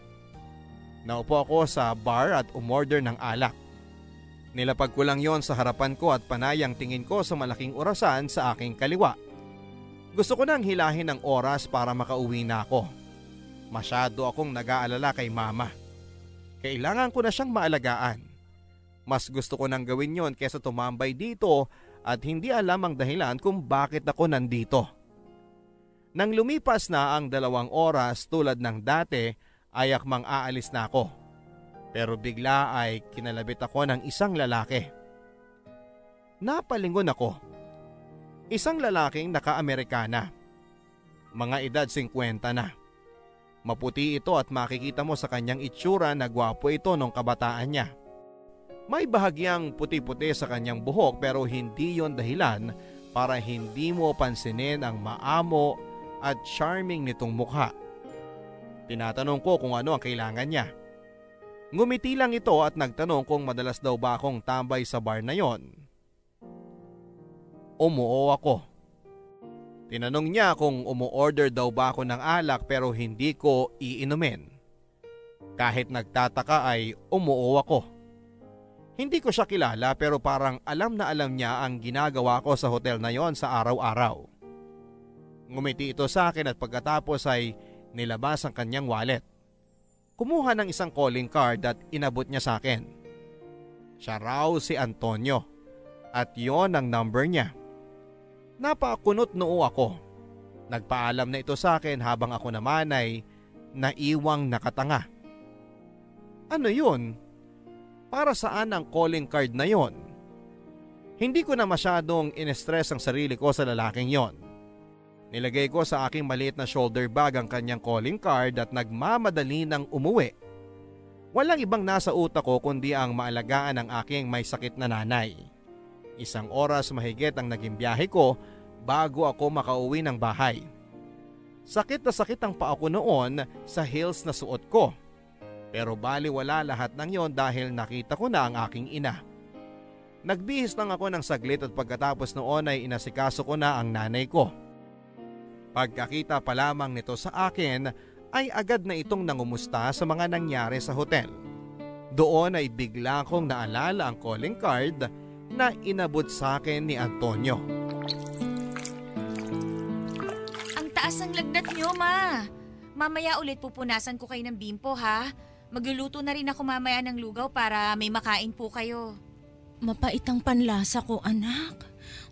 Naupo ako sa bar at umorder ng alak. Nilapag ko lang yon sa harapan ko at panayang tingin ko sa malaking orasan sa aking kaliwa. Gusto ko nang hilahin ng oras para makauwi na ako. Masyado akong nag-aalala kay mama. Kailangan ko na siyang maalagaan. Mas gusto ko nang gawin yon kesa tumambay dito at hindi alam ang dahilan kung bakit ako nandito. Nang lumipas na ang dalawang oras tulad ng dati ay akmang aalis na ako. Pero bigla ay kinalabit ako ng isang lalaki. Napalingon ako. Isang lalaking naka-Amerikana. Mga edad 50 na. Maputi ito at makikita mo sa kanyang itsura na gwapo ito nung kabataan niya. May bahagyang puti-puti sa kanyang buhok pero hindi yon dahilan para hindi mo pansinin ang maamo at charming nitong mukha. Tinatanong ko kung ano ang kailangan niya. Ngumiti lang ito at nagtanong kung madalas daw ba akong tambay sa bar na yon. Umuo ako. Tinanong niya kung umu-order daw ba ako ng alak pero hindi ko iinumin. Kahit nagtataka ay umuo ako. Hindi ko siya kilala pero parang alam na alam niya ang ginagawa ko sa hotel na yon sa araw-araw. Ngumiti ito sa akin at pagkatapos ay nilabas ang kanyang wallet. Kumuha ng isang calling card at inabot niya sa akin. Siya raw si Antonio at yon ang number niya. Napakunot noo ako. Nagpaalam na ito sa akin habang ako naman ay naiwang nakatanga. Ano yun? Para saan ang calling card na yon? Hindi ko na masyadong in-stress ang sarili ko sa lalaking yon. Nilagay ko sa aking maliit na shoulder bag ang kanyang calling card at nagmamadali ng umuwi. Walang ibang nasa utak ko kundi ang maalagaan ng aking may sakit na nanay. Isang oras mahigit ang naging biyahe ko bago ako makauwi ng bahay. Sakit na sakit ang paa ko noon sa heels na suot ko. Pero bali wala lahat ng yon dahil nakita ko na ang aking ina. Nagbihis lang ako ng saglit at pagkatapos noon ay inasikaso ko na ang nanay ko. Pagkakita pa lamang nito sa akin ay agad na itong nangumusta sa mga nangyari sa hotel. Doon ay bigla kong naalala ang calling card na inabot sa akin ni Antonio. Ang taas ng lagnat niyo, ma. Mamaya ulit pupunasan ko kayo ng bimpo, ha? Magluluto na rin ako mamaya ng lugaw para may makain po kayo. Mapait ang panlasa ko, anak.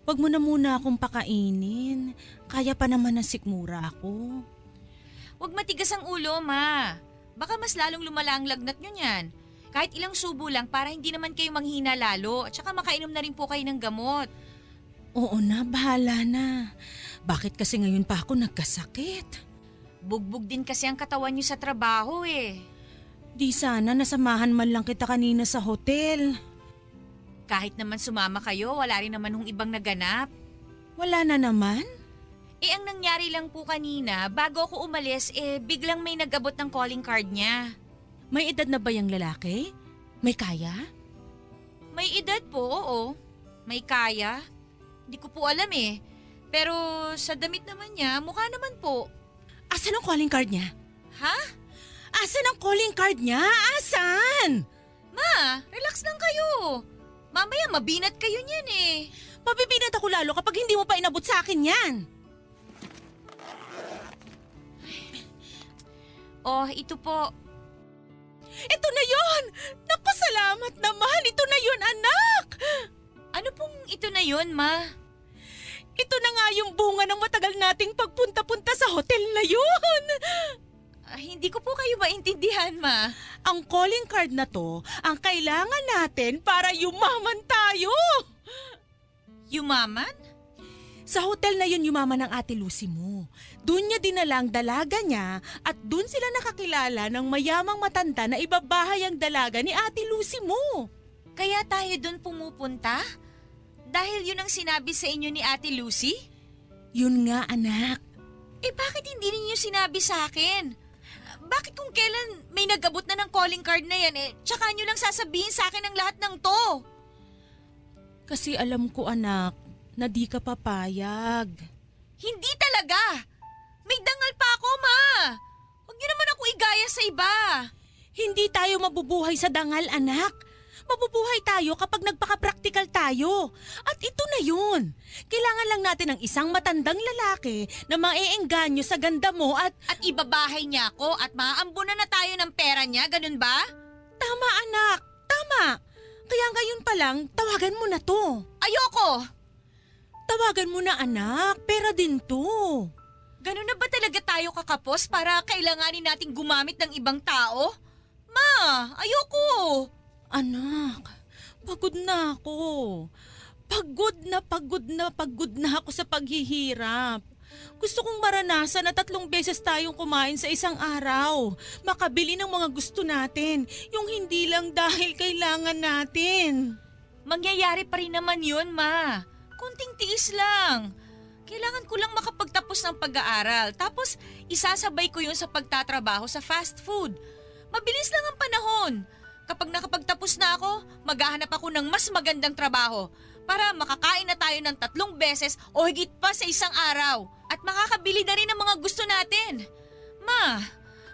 Huwag mo na muna akong pakainin. Kaya pa naman na sikmura ako. Huwag matigas ang ulo, ma. Baka mas lalong lumala ang lagnat nyo niyan. Kahit ilang subo lang para hindi naman kayo manghina lalo at saka makainom na rin po kayo ng gamot. Oo na, bahala na. Bakit kasi ngayon pa ako nagkasakit? Bugbog din kasi ang katawan nyo sa trabaho eh. Di sana nasamahan man lang kita kanina sa hotel. Kahit naman sumama kayo, wala rin naman hong ibang naganap. Wala na naman? Eh ang nangyari lang po kanina, bago ako umalis, eh biglang may nagabot ng calling card niya. May edad na ba yung lalaki? May kaya? May edad po, oo. May kaya. Hindi ko po alam eh. Pero sa damit naman niya, mukha naman po. Asan ang calling card niya? Ha? Asan ang calling card niya? Asan? Ma, relax lang kayo. Mamaya mabinat kayo niyan eh. Mabibinat ako lalo kapag hindi mo pa inabot sa akin yan. Oh, ito po. Ito na yon! Naku, salamat naman! Ito na yon, anak! Ano pong ito na yun, ma? Ito na nga yung bunga ng matagal nating pagpunta-punta sa hotel na yun! Ah, hindi ko po kayo maintindihan, ma. Ang calling card na to, ang kailangan natin para yumaman tayo! Yumaman? Sa hotel na yun yumaman ng ate Lucy mo. Doon niya dinala ang dalaga niya at doon sila nakakilala ng mayamang matanda na ibabahay ang dalaga ni ate Lucy mo. Kaya tayo doon pumupunta? Dahil yun ang sinabi sa inyo ni Ate Lucy? Yun nga anak. Eh bakit hindi ninyo sinabi sa akin? Bakit kung kailan may nagabot na ng calling card na yan eh, tsaka nyo lang sasabihin sa akin ang lahat ng to? Kasi alam ko anak, na di ka papayag. Hindi talaga! May dangal pa ako, ma! Huwag niyo naman ako igaya sa iba. Hindi tayo mabubuhay sa dangal, anak. Mabubuhay tayo kapag nagpaka-practical tayo. At ito na yun. Kailangan lang natin ng isang matandang lalaki na maeengganyo sa ganda mo at At ibabahay niya ako at maaambunan na tayo ng pera niya, ganun ba? tama anak, tama. Kaya ngayon pa lang, tawagan mo na to. Ayoko! Tawagan mo na anak, pera din to. Ganun na ba talaga tayo kakapos para kailanganin nating gumamit ng ibang tao? Ma, ayoko! Anak, pagod na ako. Pagod na pagod na pagod na ako sa paghihirap. Gusto kong maranasan na tatlong beses tayong kumain sa isang araw. Makabili ng mga gusto natin, yung hindi lang dahil kailangan natin. Mangyayari pa rin naman yun, ma. Kunting tiis lang. Kailangan ko lang makapagtapos ng pag-aaral. Tapos, isasabay ko yun sa pagtatrabaho sa fast food. Mabilis lang ang panahon. Kapag nakapagtapos na ako, maghahanap ako ng mas magandang trabaho para makakain na tayo ng tatlong beses o higit pa sa isang araw at makakabili na rin ng mga gusto natin. Ma,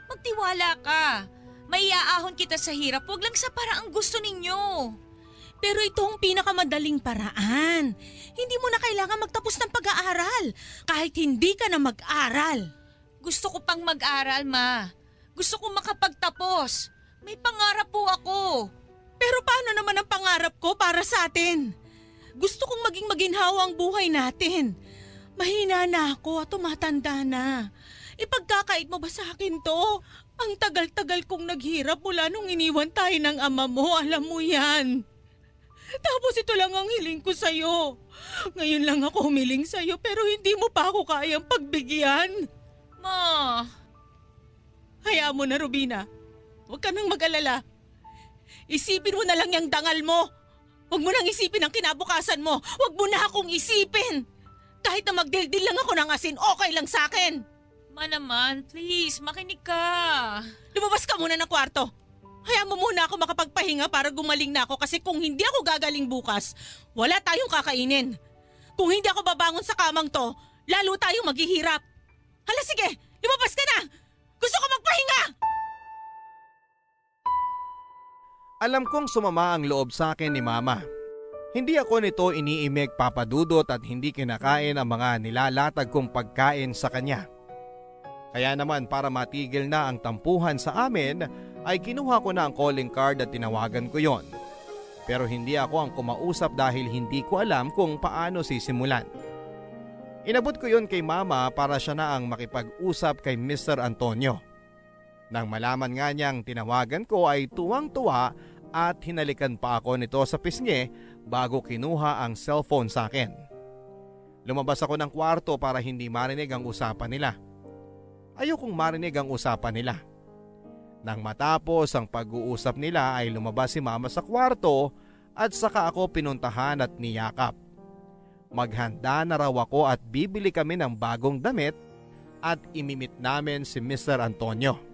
magtiwala ka. May iaahon kita sa hirap, wag lang sa paraang gusto ninyo. Pero ito ang pinakamadaling paraan. Hindi mo na kailangan magtapos ng pag-aaral kahit hindi ka na mag-aral. Gusto ko pang mag-aral, ma. Gusto ko makapagtapos. May pangarap po ako. Pero paano naman ang pangarap ko para sa atin? Gusto kong maging maginhawa ang buhay natin. Mahina na ako at tumatanda na. Ipagkakait mo ba sa akin to? Ang tagal-tagal kong naghirap mula nung iniwan tayo ng ama mo, alam mo yan. Tapos ito lang ang hiling ko sa'yo. Ngayon lang ako humiling sa'yo pero hindi mo pa ako kayang pagbigyan. Ma, Hayaan mo na, Rubina. Huwag ka nang mag-alala. Isipin mo na lang yung dangal mo. Huwag mo nang isipin ang kinabukasan mo. Huwag mo na akong isipin. Kahit na magdildil lang ako ng asin, okay lang sa akin. ma naman, please, makinig ka. Lumabas ka muna ng kwarto. Hayaan mo muna ako makapagpahinga para gumaling na ako kasi kung hindi ako gagaling bukas, wala tayong kakainin. Kung hindi ako babangon sa kamang to, lalo tayong maghihirap. Hala sige, lumabas ka na! Gusto ko magpahinga! Alam kong sumama ang loob sa akin ni Mama. Hindi ako nito iniimik papadudot at hindi kinakain ang mga nilalatag kong pagkain sa kanya. Kaya naman para matigil na ang tampuhan sa amin ay kinuha ko na ang calling card at tinawagan ko yon. Pero hindi ako ang kumausap dahil hindi ko alam kung paano sisimulan. Inabot ko yon kay mama para siya na ang makipag-usap kay Mr. Antonio. Nang malaman nga niyang tinawagan ko ay tuwang-tuwa at hinalikan pa ako nito sa pisngi bago kinuha ang cellphone sa akin. Lumabas ako ng kwarto para hindi marinig ang usapan nila. Ayokong marinig ang usapan nila. Nang matapos ang pag-uusap nila ay lumabas si mama sa kwarto at saka ako pinuntahan at niyakap. Maghanda na raw ako at bibili kami ng bagong damit at imimit namin si Mr. Antonio.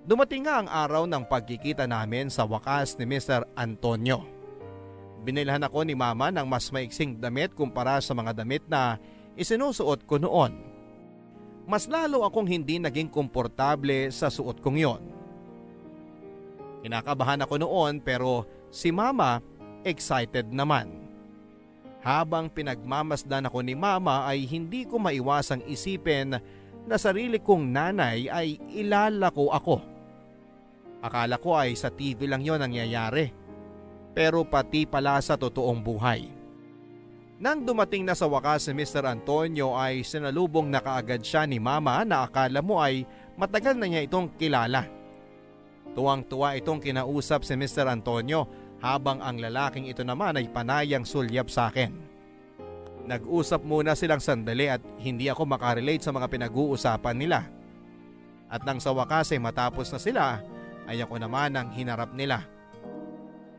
Dumating nga ang araw ng pagkikita namin sa wakas ni Mr. Antonio. Binilhan ako ni mama ng mas maiksing damit kumpara sa mga damit na isinusuot ko noon. Mas lalo akong hindi naging komportable sa suot kong yon. Kinakabahan ako noon pero si mama excited naman. Habang pinagmamasdan ako ni mama ay hindi ko maiwasang isipin na sarili kong nanay ay ilalako ako. Akala ko ay sa TV lang yon nangyayari. Pero pati pala sa totoong buhay. Nang dumating na sa wakas si Mr. Antonio ay sinalubong na kaagad siya ni mama na akala mo ay matagal na niya itong kilala. Tuwang-tuwa itong kinausap si Mr. Antonio habang ang lalaking ito naman ay panayang sulyap sa akin. Nag-usap muna silang sandali at hindi ako makarelate sa mga pinag-uusapan nila. At nang sa wakas ay matapos na sila ay ako naman ang hinarap nila.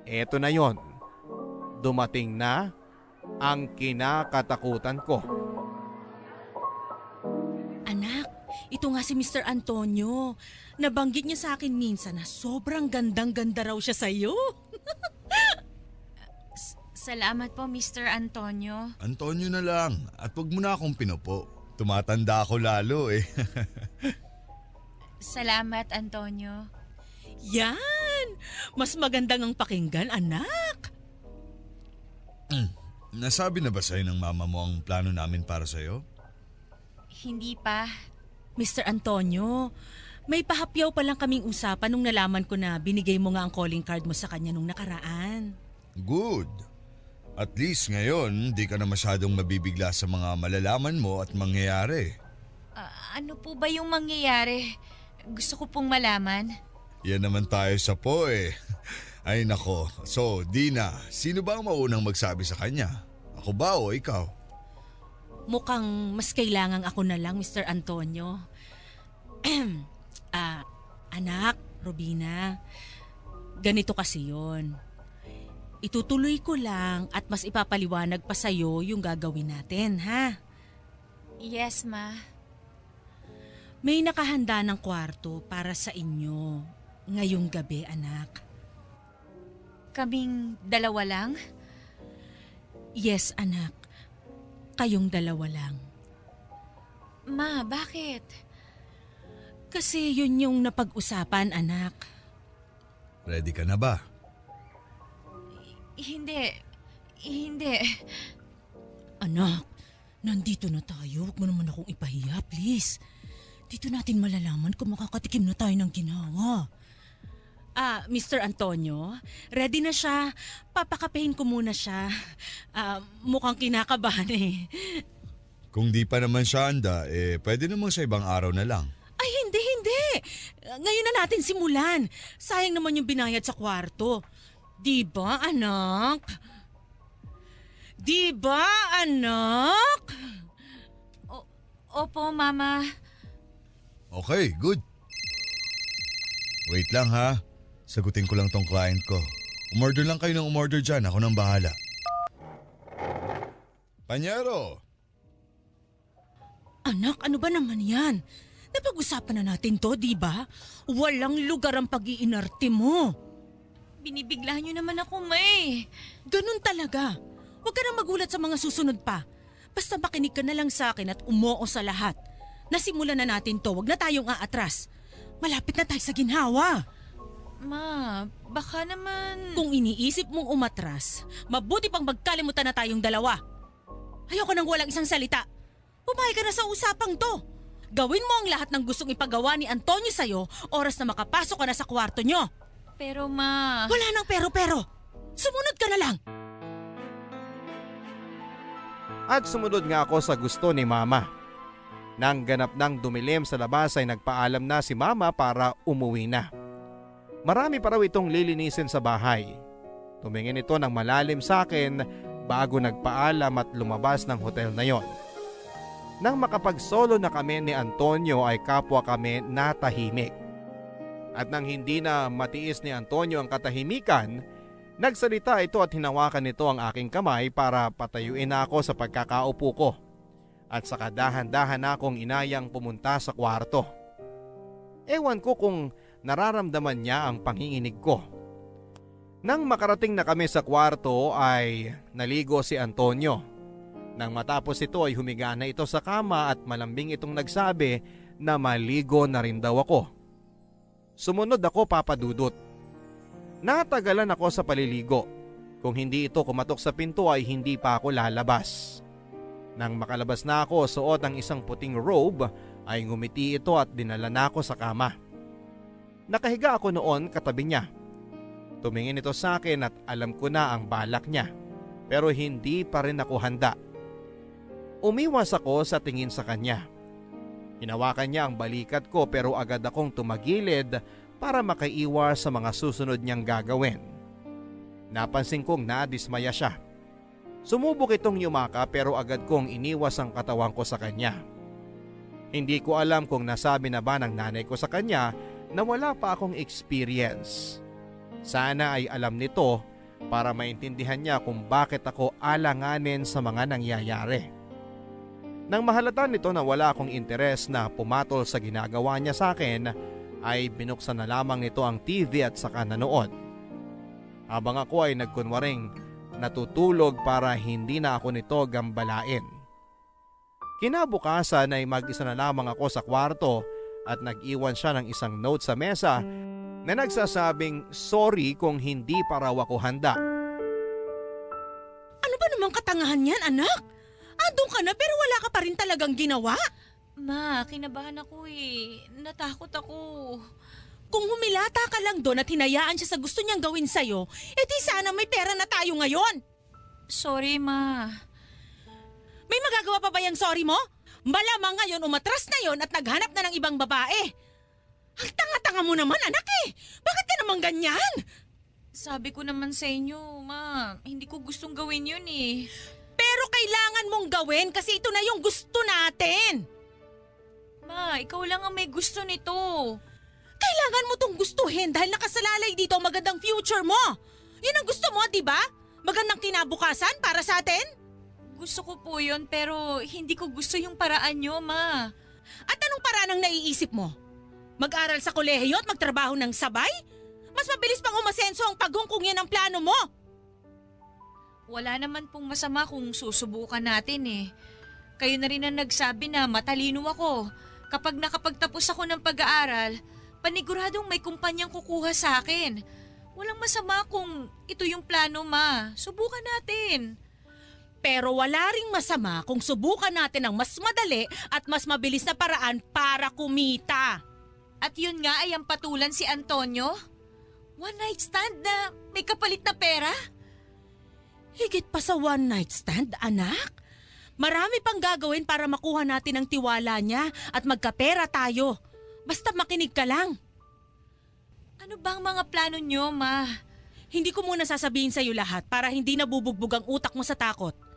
Eto na yon. Dumating na ang kinakatakutan ko. Anak, ito nga si Mr. Antonio. Nabanggit niya sa akin minsan na sobrang gandang-ganda raw siya sa'yo. Salamat po, Mr. Antonio. Antonio na lang at wag mo na akong pinupo. Tumatanda ako lalo eh. Salamat, Antonio. Yan! Mas magandang ang pakinggan, anak. Nasabi na ba sa'yo ng mama mo ang plano namin para sa'yo? Hindi pa. Mr. Antonio, may pahapyaw pa lang kaming usapan nung nalaman ko na binigay mo nga ang calling card mo sa kanya nung nakaraan. Good. At least ngayon, di ka na masyadong mabibigla sa mga malalaman mo at mangyayari. Ah, ano po ba yung mangyayari? Gusto ko pong malaman. Yan naman tayo sa po eh. Ay nako. So, Dina, sino ba ang maunang magsabi sa kanya? Ako ba o ikaw? Mukhang mas kailangan ako na lang, Mr. Antonio. Ah, anak, Robina, ganito kasi yon. Itutuloy ko lang at mas ipapaliwanag pa sa'yo yung gagawin natin, ha? Yes, ma. May nakahanda ng kwarto para sa inyo ngayong gabi, anak. Kaming dalawa lang? Yes, anak. Kayong dalawa lang. Ma, bakit? Kasi yun yung napag-usapan, anak. Ready ka na ba? Hindi. Hindi. Anak, nandito na tayo. Huwag mo naman akong ipahiya, please. Dito natin malalaman kung makakatikim na tayo ng ginawa. Ah, Mr. Antonio, ready na siya. Papakapehin ko muna siya. Ah, mukhang kinakabahan eh. Kung di pa naman siya handa, eh pwede namang sa ibang araw na lang. Ay, hindi, hindi. Ngayon na natin simulan. Sayang naman yung binayad sa kwarto. Di ba, anak? Di ba, anak? Opo, mama. Okay, good. Wait lang ha. Sagutin ko lang tong client ko. Umorder lang kayo ng umorder dyan. Ako nang bahala. Panyero! Anak, ano ba naman yan? Napag-usapan na natin to, di ba? Walang lugar ang pag-iinarte mo. Binibigla niyo naman ako, May. Ganun talaga. Huwag ka nang magulat sa mga susunod pa. Basta makinig ka na lang sa akin at umoo sa lahat. Nasimulan na natin to, huwag na tayong aatras. Malapit na tayo sa ginhawa. Ma, baka naman... Kung iniisip mong umatras, mabuti pang magkalimutan na tayong dalawa. Ayoko nang walang isang salita. Pumayag ka na sa usapang to. Gawin mo ang lahat ng gustong ipagawa ni Antonio sa'yo oras na makapasok ka na sa kwarto nyo. Pero ma... Wala nang pero-pero. Sumunod ka na lang. At sumunod nga ako sa gusto ni mama. Nang ganap ng dumilim sa labas ay nagpaalam na si mama para umuwi na. Marami pa raw itong lilinisin sa bahay. Tumingin ito ng malalim sa akin bago nagpaalam at lumabas ng hotel na yon. Nang makapagsolo na kami ni Antonio ay kapwa kami natahimik. At nang hindi na matiis ni Antonio ang katahimikan, nagsalita ito at hinawakan nito ang aking kamay para patayuin ako sa pagkakaupo ko. At saka dahan-dahan akong inayang pumunta sa kwarto. Ewan ko kung nararamdaman niya ang panginginig ko. Nang makarating na kami sa kwarto ay naligo si Antonio. Nang matapos ito ay humiga na ito sa kama at malambing itong nagsabi na maligo na rin daw ako. Sumunod ako papadudot. Natagalan ako sa paliligo. Kung hindi ito kumatok sa pinto ay hindi pa ako lalabas. Nang makalabas na ako suot ang isang puting robe ay ngumiti ito at dinala na ako sa kama. Nakahiga ako noon katabi niya. Tumingin ito sa akin at alam ko na ang balak niya. Pero hindi pa rin ako handa. Umiwas ako sa tingin sa kanya. Hinawakan niya ang balikat ko pero agad akong tumagilid para makaiwas sa mga susunod niyang gagawin. Napansin kong nadismaya siya. Sumubok itong yumaka pero agad kong iniwas ang katawan ko sa kanya. Hindi ko alam kung nasabi na ba ng nanay ko sa kanya na wala pa akong experience. Sana ay alam nito para maintindihan niya kung bakit ako alanganin sa mga nangyayari. Nang mahalata nito na wala akong interes na pumatol sa ginagawa niya sa akin, ay binuksan na lamang nito ang TV at saka nanood. Habang ako ay nagkunwaring natutulog para hindi na ako nito gambalain. Kinabukasan ay mag-isa na lamang ako sa kwarto at nag-iwan siya ng isang note sa mesa na nagsasabing sorry kung hindi pa raw ako handa. Ano ba namang katangahan yan, anak? Andun ka na pero wala ka pa rin talagang ginawa. Ma, kinabahan ako eh. Natakot ako. Kung humilata ka lang doon at hinayaan siya sa gusto niyang gawin sa'yo, edi sana may pera na tayo ngayon. Sorry, ma. May magagawa pa ba yung sorry mo? Malamang ngayon umatras na yon at naghanap na ng ibang babae. Ang tanga-tanga mo naman, anak eh. Bakit ka naman ganyan? Sabi ko naman sa inyo, ma, hindi ko gustong gawin yun eh. Pero kailangan mong gawin kasi ito na yung gusto natin. Ma, ikaw lang ang may gusto nito. Kailangan mo tong gustuhin dahil nakasalalay dito ang magandang future mo. Yun ang gusto mo, di ba? Magandang kinabukasan para sa atin? Gusto ko po yun pero hindi ko gusto yung paraan nyo, ma. At anong paraan ang naiisip mo? Mag-aral sa kolehiyo at magtrabaho ng sabay? Mas mabilis pang umasenso ang pagong kung yan ang plano mo. Wala naman pong masama kung susubukan natin eh. Kayo na rin ang nagsabi na matalino ako. Kapag nakapagtapos ako ng pag-aaral, paniguradong may kumpanyang kukuha sa akin. Walang masama kung ito yung plano, ma. Subukan natin. Pero wala ring masama kung subukan natin ang mas madali at mas mabilis na paraan para kumita. At yun nga ay ang patulan si Antonio? One night stand na may kapalit na pera? Higit pa sa one night stand, anak. Marami pang gagawin para makuha natin ang tiwala niya at magkapera tayo. Basta makinig ka lang. Ano bang mga plano niyo, ma? Hindi ko muna sasabihin sa iyo lahat para hindi nabubugbog ang utak mo sa takot.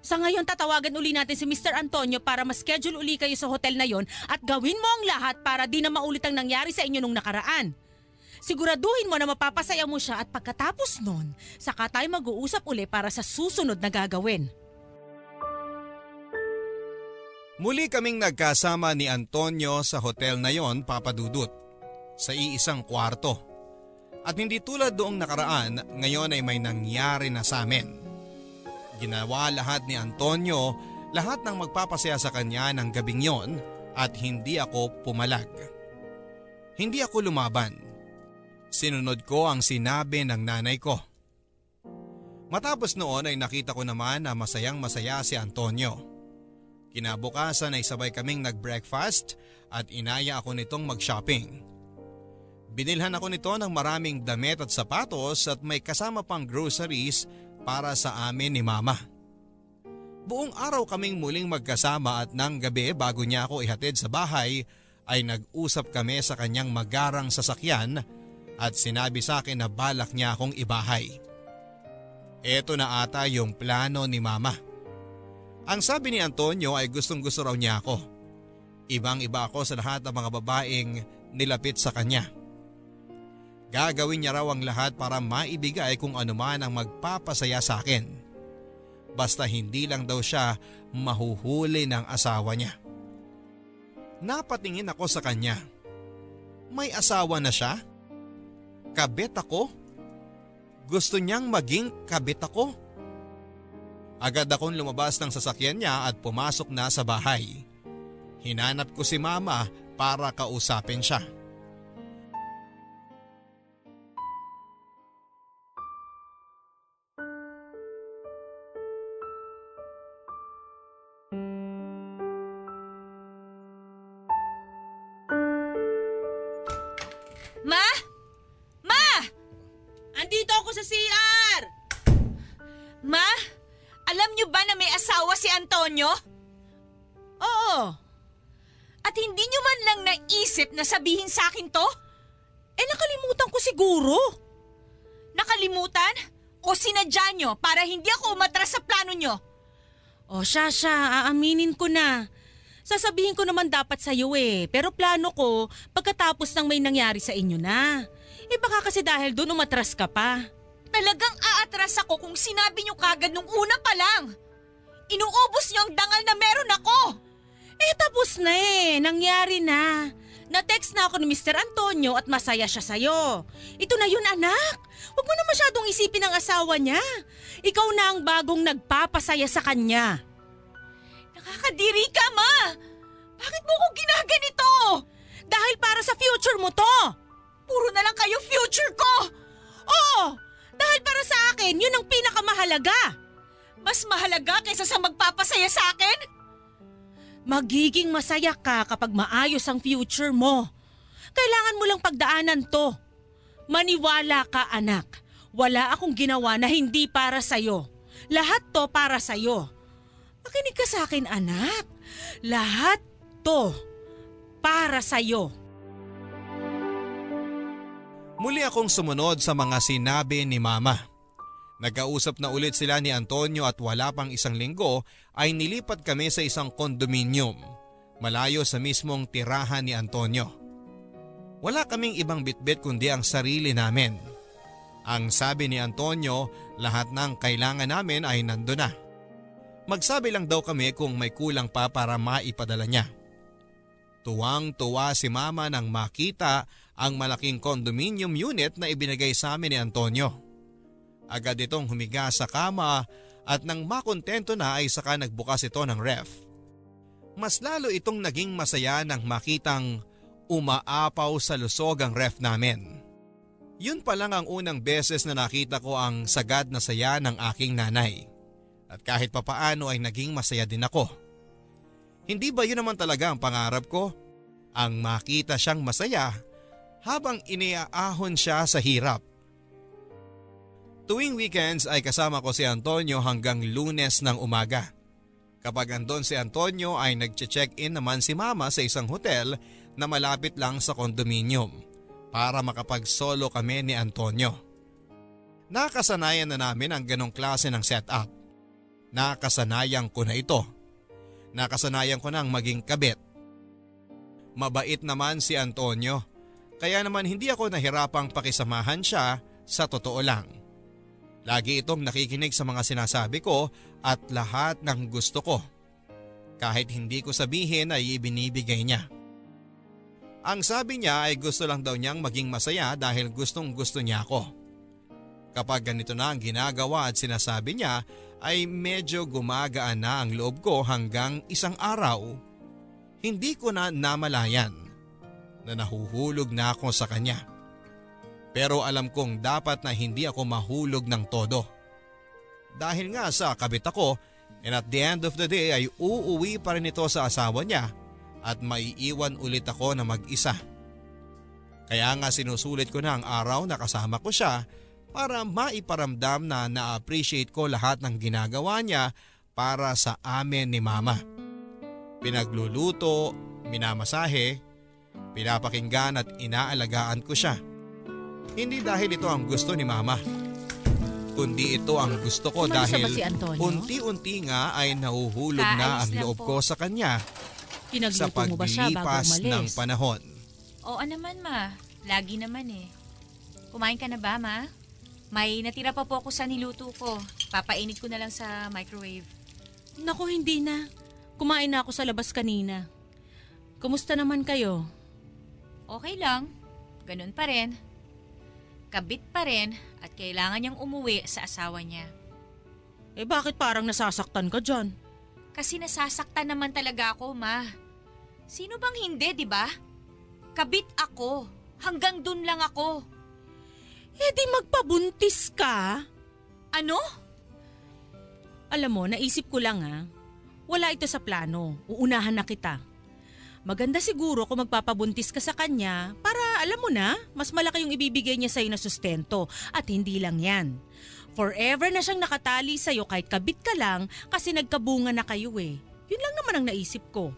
Sa ngayon tatawagan uli natin si Mr. Antonio para ma-schedule uli kayo sa hotel na yon at gawin mo ang lahat para di na maulit ang nangyari sa inyo nung nakaraan. Siguraduhin mo na mapapasaya mo siya at pagkatapos nun, saka tayo mag-uusap uli para sa susunod na gagawin. Muli kaming nagkasama ni Antonio sa hotel na yon, Papa Dudut, sa iisang kwarto. At hindi tulad doong nakaraan, ngayon ay may nangyari na sa amin. Ginawa lahat ni Antonio lahat ng magpapasaya sa kanya ng gabing yon at hindi ako pumalag. Hindi ako lumaban. Sinunod ko ang sinabi ng nanay ko. Matapos noon ay nakita ko naman na masayang masaya si Antonio. Kinabukasan ay sabay kaming nag-breakfast at inaya ako nitong mag-shopping. Binilhan ako nito ng maraming damit at sapatos at may kasama pang groceries para sa amin ni mama. Buong araw kaming muling magkasama at nang gabi bago niya ako ihatid sa bahay ay nag-usap kami sa kanyang magarang sasakyan at sinabi sa akin na balak niya akong ibahay. Ito na ata yung plano ni mama. Ang sabi ni Antonio ay gustong gusto raw niya ako. Ibang iba ako sa lahat ng mga babaeng nilapit sa kanya. Gagawin niya raw ang lahat para maibigay kung ano man ang magpapasaya sa akin. Basta hindi lang daw siya mahuhuli ng asawa niya. Napatingin ako sa kanya. May asawa na siya? Kabit ako? Gusto niyang maging kabit ako? Agad akong lumabas ng sasakyan niya at pumasok na sa bahay. Hinanap ko si mama para kausapin siya. Alam niyo ba na may asawa si Antonio? Oo. At hindi niyo man lang naisip na sabihin sa akin to? Eh nakalimutan ko siguro. Nakalimutan? O sinadya niyo para hindi ako umatras sa plano niyo? O siya siya, aaminin ko na. Sasabihin ko naman dapat sa iyo eh. Pero plano ko, pagkatapos ng may nangyari sa inyo na. Eh baka kasi dahil doon umatras ka pa. Talagang aatras ako kung sinabi niyo kagad nung una pa lang. Inuubos niyo ang dangal na meron ako. Eh tapos na eh, nangyari na. Na-text na ako ni Mr. Antonio at masaya siya sa'yo. Ito na yun anak. Huwag mo na masyadong isipin ang asawa niya. Ikaw na ang bagong nagpapasaya sa kanya. Nakakadiri ka, ma! Bakit mo ko ginaganito? Dahil para sa future mo to. Puro na lang kayo future ko! Oo, dahil para sa akin, yun ang pinakamahalaga. Mas mahalaga kaysa sa magpapasaya sa akin? Magiging masaya ka kapag maayos ang future mo. Kailangan mo lang pagdaanan to. Maniwala ka anak. Wala akong ginawa na hindi para sa'yo. Lahat to para sa'yo. Makinig ka sa akin anak. Lahat to para sa'yo. Muli akong sumunod sa mga sinabi ni Mama. Nagkausap na ulit sila ni Antonio at wala pang isang linggo ay nilipat kami sa isang kondominium, malayo sa mismong tirahan ni Antonio. Wala kaming ibang bitbit kundi ang sarili namin. Ang sabi ni Antonio, lahat ng kailangan namin ay nando na. Magsabi lang daw kami kung may kulang pa para maipadala niya. Tuwang-tuwa si mama nang makita ang malaking condominium unit na ibinigay sa amin ni Antonio. Agad itong humiga sa kama at nang makontento na ay saka nagbukas ito ng ref. Mas lalo itong naging masaya nang makitang umaapaw sa lusog ang ref namin. Yun pa lang ang unang beses na nakita ko ang sagad na saya ng aking nanay. At kahit papaano ay naging masaya din ako. Hindi ba yun naman talaga ang pangarap ko? Ang makita siyang masaya habang iniaahon siya sa hirap. Tuwing weekends ay kasama ko si Antonio hanggang lunes ng umaga. Kapag andon si Antonio ay nagche-check-in naman si mama sa isang hotel na malapit lang sa kondominium para makapag-solo kami ni Antonio. Nakasanayan na namin ang ganong klase ng setup. Nakasanayan ko na ito. Nakasanayan ko nang maging kabit. Mabait naman si Antonio kaya naman hindi ako nahirapang pakisamahan siya sa totoo lang. Lagi itong nakikinig sa mga sinasabi ko at lahat ng gusto ko. Kahit hindi ko sabihin ay ibinibigay niya. Ang sabi niya ay gusto lang daw niyang maging masaya dahil gustong gusto niya ako. Kapag ganito na ang ginagawa at sinasabi niya ay medyo gumagaan na ang loob ko hanggang isang araw. Hindi ko na namalayan na nahuhulog na ako sa kanya. Pero alam kong dapat na hindi ako mahulog ng todo. Dahil nga sa kabit ako and at the end of the day ay uuwi pa rin ito sa asawa niya at maiiwan ulit ako na mag-isa. Kaya nga sinusulit ko na ang araw na kasama ko siya para maiparamdam na na-appreciate ko lahat ng ginagawa niya para sa amin ni mama. Pinagluluto, minamasahe, pinapakinggan at inaalagaan ko siya. Hindi dahil ito ang gusto ni mama. Kundi ito ang gusto ko Umalis na dahil si unti-unti nga ay nahuhulog na Kaalis ang loob po. ko sa kanya sa Pinagluto mo ba siya bago paglipas ng panahon. Oo naman, ma. Lagi naman eh. Kumain ka na ba, ma? May natira pa po ako sa niluto ko. Papainit ko na lang sa microwave. Naku, hindi na. Kumain na ako sa labas kanina. Kumusta naman kayo? Okay lang. Ganun pa rin. Kabit pa rin at kailangan niyang umuwi sa asawa niya. Eh bakit parang nasasaktan ka dyan? Kasi nasasaktan naman talaga ako, ma. Sino bang hindi, di ba? Kabit ako. Hanggang dun lang ako. Eh di magpabuntis ka. Ano? Alam mo, naisip ko lang ha. Wala ito sa plano. Uunahan na kita. Maganda siguro kung magpapabuntis ka sa kanya para alam mo na, mas malaki yung ibibigay niya sa'yo na sustento. At hindi lang yan. Forever na siyang nakatali sa'yo kahit kabit ka lang kasi nagkabunga na kayo eh. Yun lang naman ang naisip ko.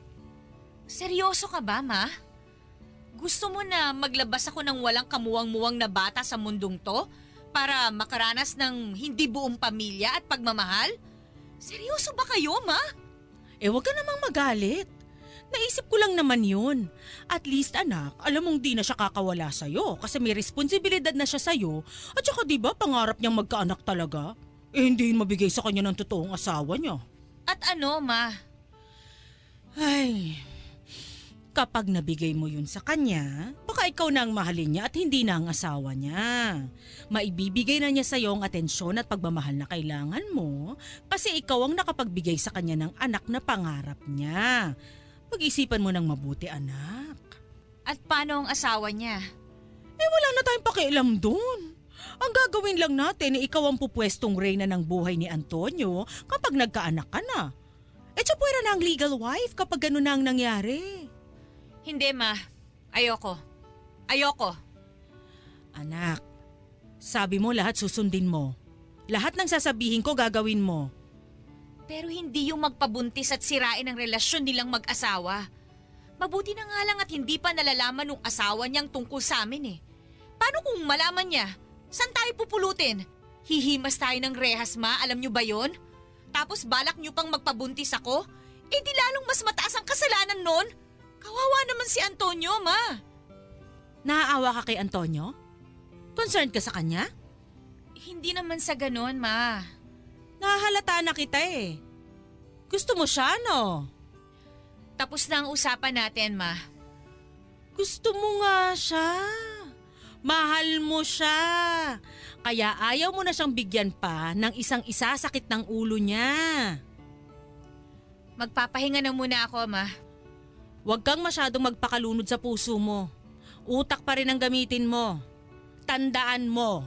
Seryoso ka ba, ma? Gusto mo na maglabas ako ng walang kamuwang-muwang na bata sa mundong to? Para makaranas ng hindi buong pamilya at pagmamahal? Seryoso ba kayo, ma? Eh wag ka namang magalit. Naisip ko lang naman yun. At least anak, alam mong di na siya kakawala sa'yo kasi may responsibilidad na siya sa'yo. At saka di ba pangarap niyang magkaanak talaga? Eh hindi yun mabigay sa kanya ng totoong asawa niya. At ano, ma? Ay, kapag nabigay mo yun sa kanya, baka ikaw na ang mahalin niya at hindi na ang asawa niya. Maibibigay na niya sa iyo ang atensyon at pagmamahal na kailangan mo kasi ikaw ang nakapagbigay sa kanya ng anak na pangarap niya. Pag-isipan mo ng mabuti, anak. At paano ang asawa niya? Eh wala na tayong pakialam doon. Ang gagawin lang natin ay ikaw ang pupwestong reyna ng buhay ni Antonio kapag nagkaanak ka na. Eh tsapwera na ang legal wife kapag gano'n na ang nangyari. Hindi ma, ayoko. Ayoko. Anak, sabi mo lahat susundin mo. Lahat ng sasabihin ko gagawin mo. Pero hindi yung magpabuntis at sirain ang relasyon nilang mag-asawa. Mabuti na nga lang at hindi pa nalalaman ng asawa niyang tungkol sa amin eh. Paano kung malaman niya? Saan tayo pupulutin? Hihimas tayo ng rehas ma, alam niyo ba yon? Tapos balak niyo pang magpabuntis ako? Eh di lalong mas mataas ang kasalanan nun? Kawawa naman si Antonio, ma. Naaawa ka kay Antonio? Concerned ka sa kanya? Hindi naman sa ganon, ma. Nahahalata na kita eh. Gusto mo siya, no? Tapos na ang usapan natin, ma. Gusto mo nga siya. Mahal mo siya. Kaya ayaw mo na siyang bigyan pa ng isang isasakit ng ulo niya. Magpapahinga na muna ako, ma. Huwag kang masyadong magpakalunod sa puso mo. Utak pa rin ang gamitin mo. Tandaan mo,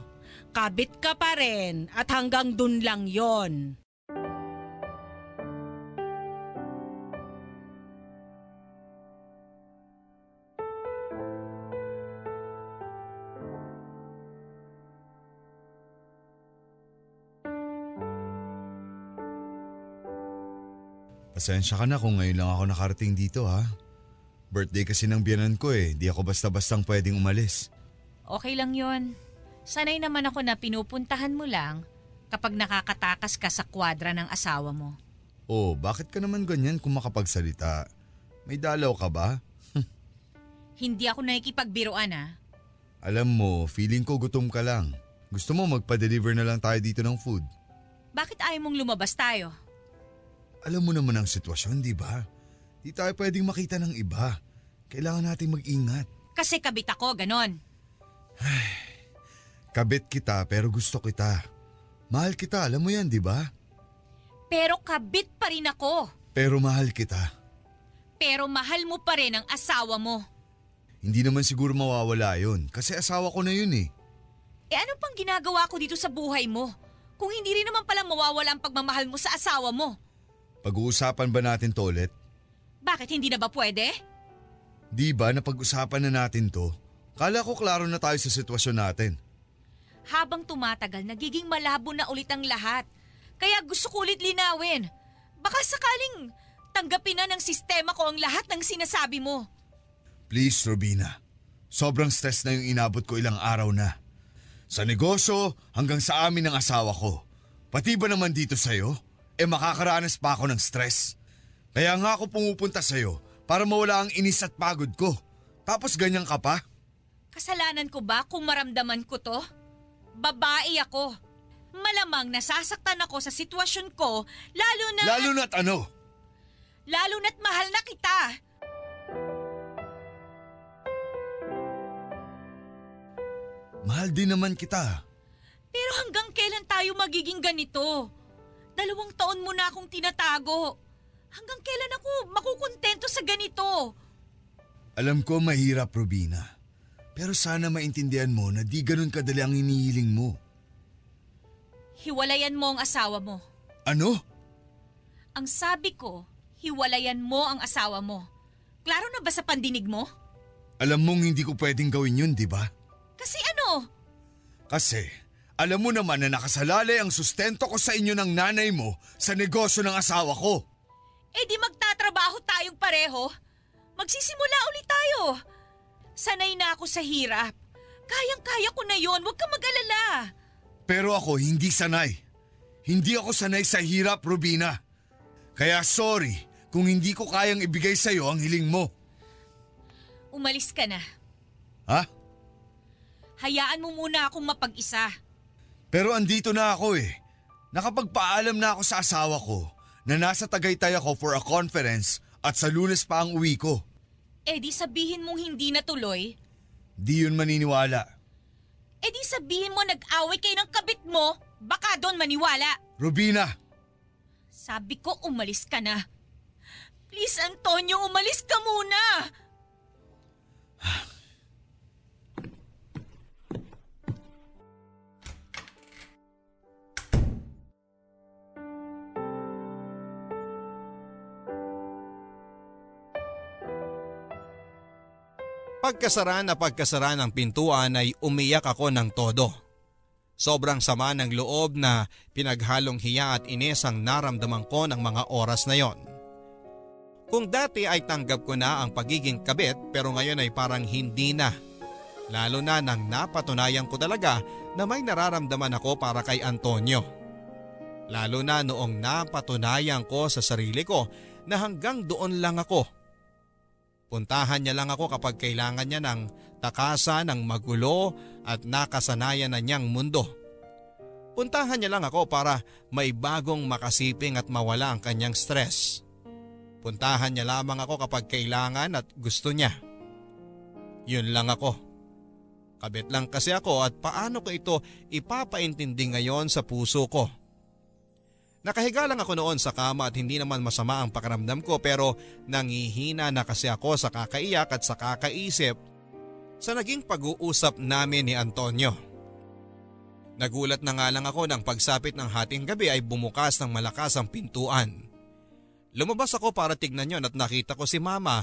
kabit ka pa rin at hanggang dun lang yon. Pasensya ka na kung ngayon lang ako nakarating dito ha. Birthday kasi ng biyanan ko eh, di ako basta-bastang pwedeng umalis. Okay lang yon. Sanay naman ako na pinupuntahan mo lang kapag nakakatakas ka sa kwadra ng asawa mo. Oh, bakit ka naman ganyan kung makapagsalita? May dalaw ka ba? Hindi ako nakikipagbiruan ah. Alam mo, feeling ko gutom ka lang. Gusto mo magpa-deliver na lang tayo dito ng food? Bakit ayaw mong lumabas tayo? Alam mo naman ang sitwasyon, di ba? Di tayo pwedeng makita ng iba. Kailangan nating mag-ingat. Kasi kabit ako, ganon. Kabit kita pero gusto kita. Mahal kita, alam mo yan, di ba? Pero kabit pa rin ako. Pero mahal kita. Pero mahal mo pa rin ang asawa mo. Hindi naman siguro mawawala yon kasi asawa ko na yun eh. Eh ano pang ginagawa ko dito sa buhay mo? Kung hindi rin naman pala mawawala ang pagmamahal mo sa asawa mo. Pag-uusapan ba natin to ulit? Bakit hindi na ba pwede? Di ba na pag-usapan na natin to? Kala ko klaro na tayo sa sitwasyon natin. Habang tumatagal, nagiging malabo na ulit ang lahat. Kaya gusto ko ulit linawin. Baka sakaling tanggapin na ng sistema ko ang lahat ng sinasabi mo. Please, Robina. Sobrang stress na yung inabot ko ilang araw na. Sa negosyo hanggang sa amin ng asawa ko. Pati ba naman dito sa'yo? Eh makakaranas pa ako ng stress. Kaya nga ako pumupunta sa'yo para mawala ang inis at pagod ko. Tapos ganyan ka pa? Kasalanan ko ba kung maramdaman ko to? Babae ako. Malamang nasasaktan ako sa sitwasyon ko, lalo na... Lalo na't ano? lalo na't mahal na kita. Mahal din naman kita. Pero hanggang kailan tayo magiging ganito? Dalawang taon mo na akong tinatago. Hanggang kailan ako makukontento sa ganito? Alam ko mahirap, Robina. Pero sana maintindihan mo na di ganun kadali ang inihiling mo. Hiwalayan mo ang asawa mo. Ano? Ang sabi ko, hiwalayan mo ang asawa mo. Klaro na ba sa pandinig mo? Alam mong hindi ko pwedeng gawin yun, di ba? Kasi ano? Kasi, alam mo naman na nakasalalay ang sustento ko sa inyo ng nanay mo sa negosyo ng asawa ko. Eh di magtatrabaho tayong pareho. Magsisimula ulit tayo. Sanay na ako sa hirap. Kayang-kaya ko na yon, huwag ka mag-alala. Pero ako hindi sanay. Hindi ako sanay sa hirap, Rubina. Kaya sorry kung hindi ko kayang ibigay sa iyo ang hiling mo. Umalis ka na. Ha? Hayaan mo muna akong mapag-isa. Pero andito na ako eh. Nakapagpaalam na ako sa asawa ko na nasa Tagaytay ako for a conference at sa lunes pa ang uwi ko. Eh di sabihin mong hindi natuloy. Di yun maniniwala. Eh di sabihin mo nag-away kayo ng kabit mo. Baka doon maniwala. Robina! Sabi ko umalis ka na. Please Antonio, umalis ka muna. Pagkasara na pagkasara ng pintuan ay umiyak ako ng todo. Sobrang sama ng loob na pinaghalong hiya at inis ang naramdaman ko ng mga oras na yon. Kung dati ay tanggap ko na ang pagiging kabit pero ngayon ay parang hindi na. Lalo na nang napatunayan ko talaga na may nararamdaman ako para kay Antonio. Lalo na noong napatunayan ko sa sarili ko na hanggang doon lang ako. Puntahan niya lang ako kapag kailangan niya ng takasan ng magulo at nakasanayan na niyang mundo. Puntahan niya lang ako para may bagong makasiping at mawala ang kanyang stress. Puntahan niya lamang ako kapag kailangan at gusto niya. Yun lang ako. Kabit lang kasi ako at paano ko ito ipapaintindi ngayon sa puso ko. Nakahiga lang ako noon sa kama at hindi naman masama ang pakiramdam ko pero nangihina na kasi ako sa kakaiyak at sa kakaisip sa naging pag-uusap namin ni Antonio. Nagulat na nga lang ako nang pagsapit ng hating gabi ay bumukas ng malakas ang pintuan. Lumabas ako para tignan yon at nakita ko si mama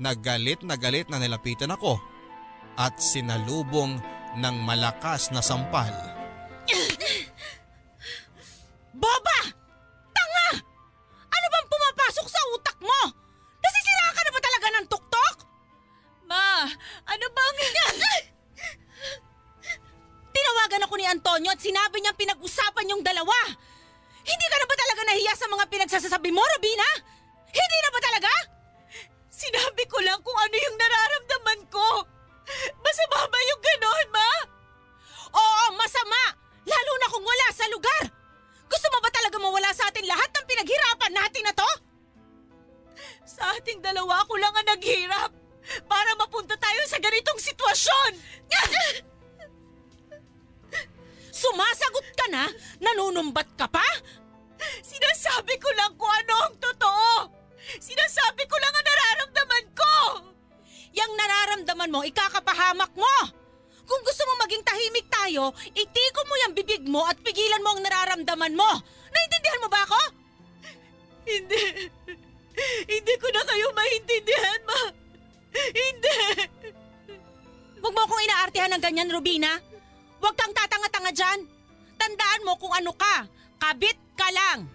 na galit na galit na nilapitan ako at sinalubong ng malakas na sampal. Boba! Sa utak mo? Nasisira ka na ba talaga ng tuktok? Ma, ano bang... Tinawagan ako ni Antonio at sinabi niyang pinag-usapan yung dalawa. Hindi ka na ba talaga nahiya sa mga pinagsasasabi mo, Robina? Hindi na ba talaga? Sinabi ko lang kung ano yung nararamdaman ko. Masama ba yung ganon, ma? Oo, masama! Lalo na kung wala sa lugar! Gusto mo ba talaga mawala sa atin lahat ng pinaghirapan natin na to? Sa ating dalawa ako lang ang naghirap para mapunta tayo sa ganitong sitwasyon. Sumasagot ka na? Nanunumbat ka pa? Sinasabi ko lang kung ano ang totoo. Sinasabi ko lang ang nararamdaman ko. Yang nararamdaman mo, ikakapahamak mo! Kung gusto mo maging tahimik tayo, itiko mo yung bibig mo at pigilan mo ang nararamdaman mo. Naintindihan mo ba ako? Hindi. Hindi ko na kayo maintindihan, ma. Hindi. Huwag mo akong inaartihan ng ganyan, Rubina. Huwag kang tatanga-tanga dyan. Tandaan mo kung ano ka. Kabit ka lang.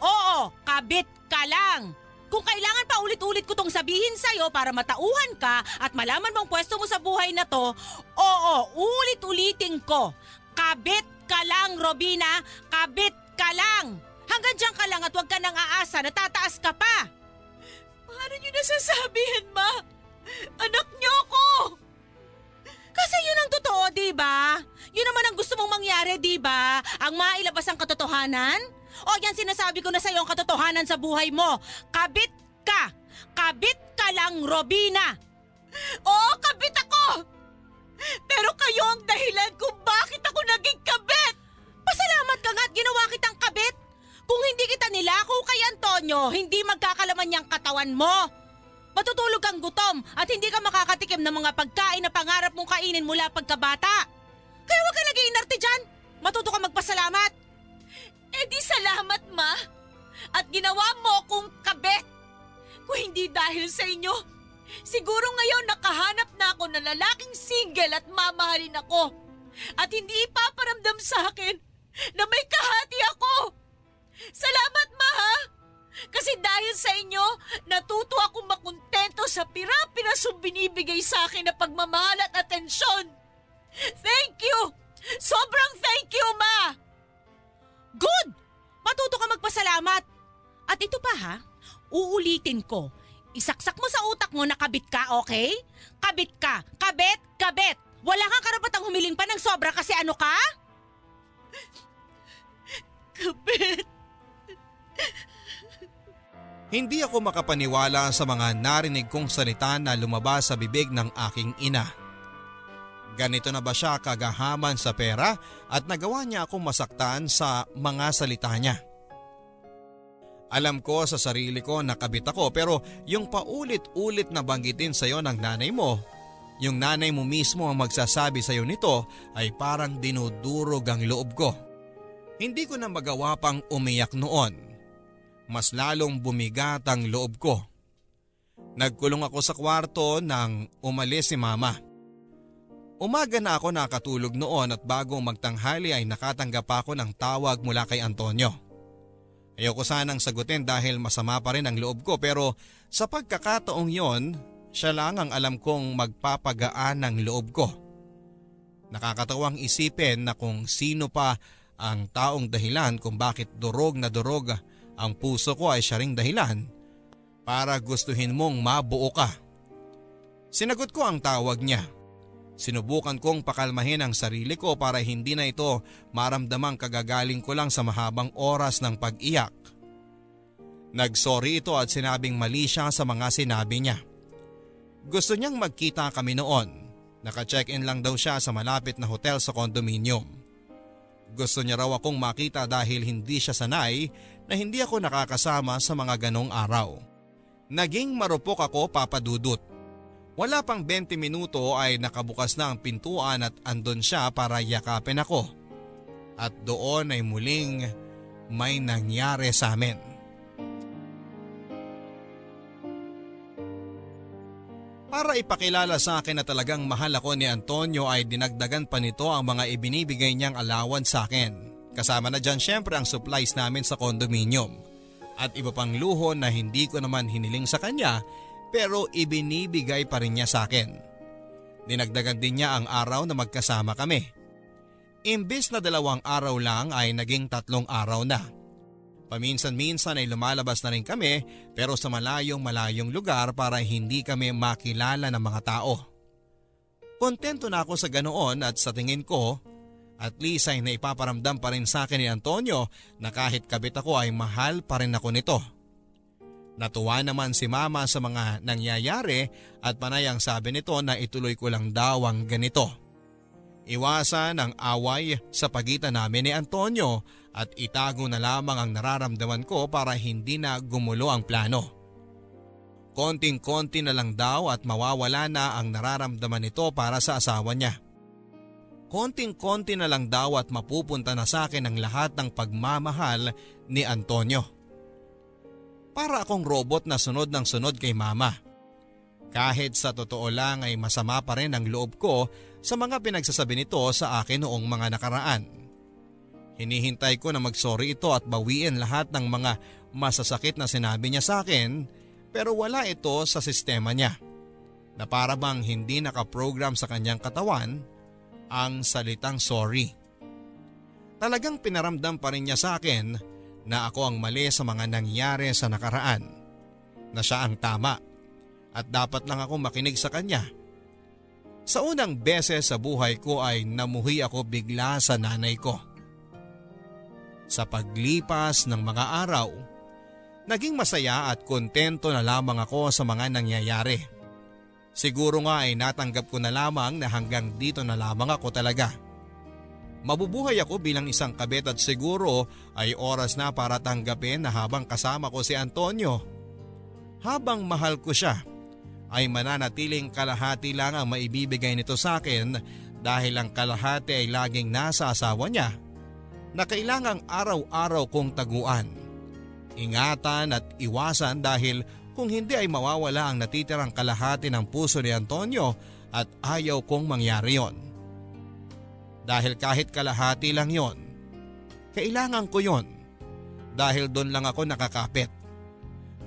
Oo, kabit ka lang. Kung kailangan pa ulit-ulit ko tong sabihin sa'yo para matauhan ka at malaman mong pwesto mo sa buhay na to, oo, ulit-ulitin ko. Kabit ka lang, Robina. Kabit ka lang. Hanggang dyan ka lang at huwag ka nang aasa na tataas ka pa. Paano niyo nasasabihin, ma? Anak niyo ako. Kasi yun ang totoo, di ba? Yun naman ang gusto mong mangyari, di ba? Ang mailabas ang katotohanan? O yan sinasabi ko na sa'yo ang katotohanan sa buhay mo. Kabit ka! Kabit ka lang, Robina! Oo, kabit ako. Pero kayo ang dahilan kung bakit ako naging kabit. Pasalamat ka nga at ginawa kitang kabit! Kung hindi kita nilako kay Antonio, hindi magkakalaman niyang katawan mo. Matutulog kang gutom at hindi ka makakatikim ng mga pagkain na pangarap mong kainin mula pagkabata. Kaya huwag ka nag-iinarte dyan. Matuto ka magpasalamat. Eh di salamat, ma. At ginawa mo kong kabit. Kung hindi dahil sa inyo, siguro ngayon nakahanap na ako ng lalaking single at mamahalin ako. At hindi ipaparamdam sa akin na may kahati ako. Salamat, ma, ha? Kasi dahil sa inyo, natuto akong makontento sa pirapi na binibigay sa akin na pagmamahal at atensyon. Thank you! Sobrang thank you, ma! Good! Matuto ka magpasalamat. At ito pa ha, uulitin ko. Isaksak mo sa utak mo na kabit ka, okay? Kabit ka. Kabit, kabit. Wala kang karapatang humiling pa ng sobra kasi ano ka? Kabit. Hindi ako makapaniwala sa mga narinig kong salita na lumabas sa bibig ng aking ina. Ganito na ba siya kagahaman sa pera at nagawa niya akong masaktan sa mga salita niya? Alam ko sa sarili ko nakabit ako pero yung paulit-ulit na banggitin sa iyo ng nanay mo, yung nanay mo mismo ang magsasabi sa iyo nito ay parang dinudurog ang loob ko. Hindi ko na magawa pang umiyak noon mas lalong bumigat ang loob ko. Nagkulong ako sa kwarto nang umalis si mama. Umaga na ako nakatulog noon at bago magtanghali ay nakatanggap ako ng tawag mula kay Antonio. Ayoko sanang sagutin dahil masama pa rin ang loob ko pero sa pagkakataong yon, siya lang ang alam kong magpapagaan ng loob ko. Nakakatawang isipin na kung sino pa ang taong dahilan kung bakit durog na durog ang puso ko ay siya ring dahilan para gustuhin mong mabuo ka. Sinagot ko ang tawag niya. Sinubukan kong pakalmahin ang sarili ko para hindi na ito maramdamang kagagaling ko lang sa mahabang oras ng pag-iyak. Nagsorry ito at sinabing mali siya sa mga sinabi niya. Gusto niyang magkita kami noon. Naka-check-in lang daw siya sa malapit na hotel sa kondominium. Gusto niya raw akong makita dahil hindi siya sanay na hindi ako nakakasama sa mga ganong araw. Naging marupok ako papadudot. Wala pang 20 minuto ay nakabukas na ang pintuan at andon siya para yakapin ako. At doon ay muling may nangyari sa amin. Para ipakilala sa akin na talagang mahal ako ni Antonio ay dinagdagan pa nito ang mga ibinibigay niyang alawan sa akin. Kasama na dyan syempre ang supplies namin sa condominium. At iba pang luho na hindi ko naman hiniling sa kanya pero ibinibigay pa rin niya sa akin. Dinagdagan din niya ang araw na magkasama kami. Imbis na dalawang araw lang ay naging tatlong araw na. Paminsan-minsan ay lumalabas na rin kami pero sa malayong malayong lugar para hindi kami makilala ng mga tao. Kontento na ako sa ganoon at sa tingin ko at least ay naipaparamdam pa rin sa akin ni Antonio na kahit kabit ako ay mahal pa rin ako nito. Natuwa naman si mama sa mga nangyayari at panay ang sabi nito na ituloy ko lang daw ang ganito. Iwasan ang away sa pagitan namin ni Antonio at itago na lamang ang nararamdaman ko para hindi na gumulo ang plano. Konting-konti na lang daw at mawawala na ang nararamdaman nito para sa asawa niya. Konting-konti na lang daw at mapupunta na sa akin ang lahat ng pagmamahal ni Antonio. Para akong robot na sunod ng sunod kay mama. Kahit sa totoo lang ay masama pa rin ang loob ko sa mga pinagsasabi nito sa akin noong mga nakaraan. Hinihintay ko na magsorry ito at bawiin lahat ng mga masasakit na sinabi niya sa akin pero wala ito sa sistema niya. Na para bang hindi nakaprogram sa kanyang katawan ang salitang sorry. Talagang pinaramdam pa rin niya sa akin na ako ang mali sa mga nangyari sa nakaraan. Na siya ang tama at dapat lang ako makinig sa kanya. Sa unang beses sa buhay ko ay namuhi ako bigla sa nanay ko. Sa paglipas ng mga araw, naging masaya at kontento na lamang ako sa mga nangyayari. Siguro nga ay natanggap ko na lamang na hanggang dito na lamang ako talaga. Mabubuhay ako bilang isang kabet at siguro ay oras na para tanggapin na habang kasama ko si Antonio. Habang mahal ko siya, ay mananatiling kalahati lang ang maibibigay nito sa akin dahil ang kalahati ay laging nasa asawa niya na kailangang araw-araw kong taguan. Ingatan at iwasan dahil kung hindi ay mawawala ang natitirang kalahati ng puso ni Antonio at ayaw kong mangyari yon. Dahil kahit kalahati lang yon, kailangan ko yon. Dahil doon lang ako nakakapit.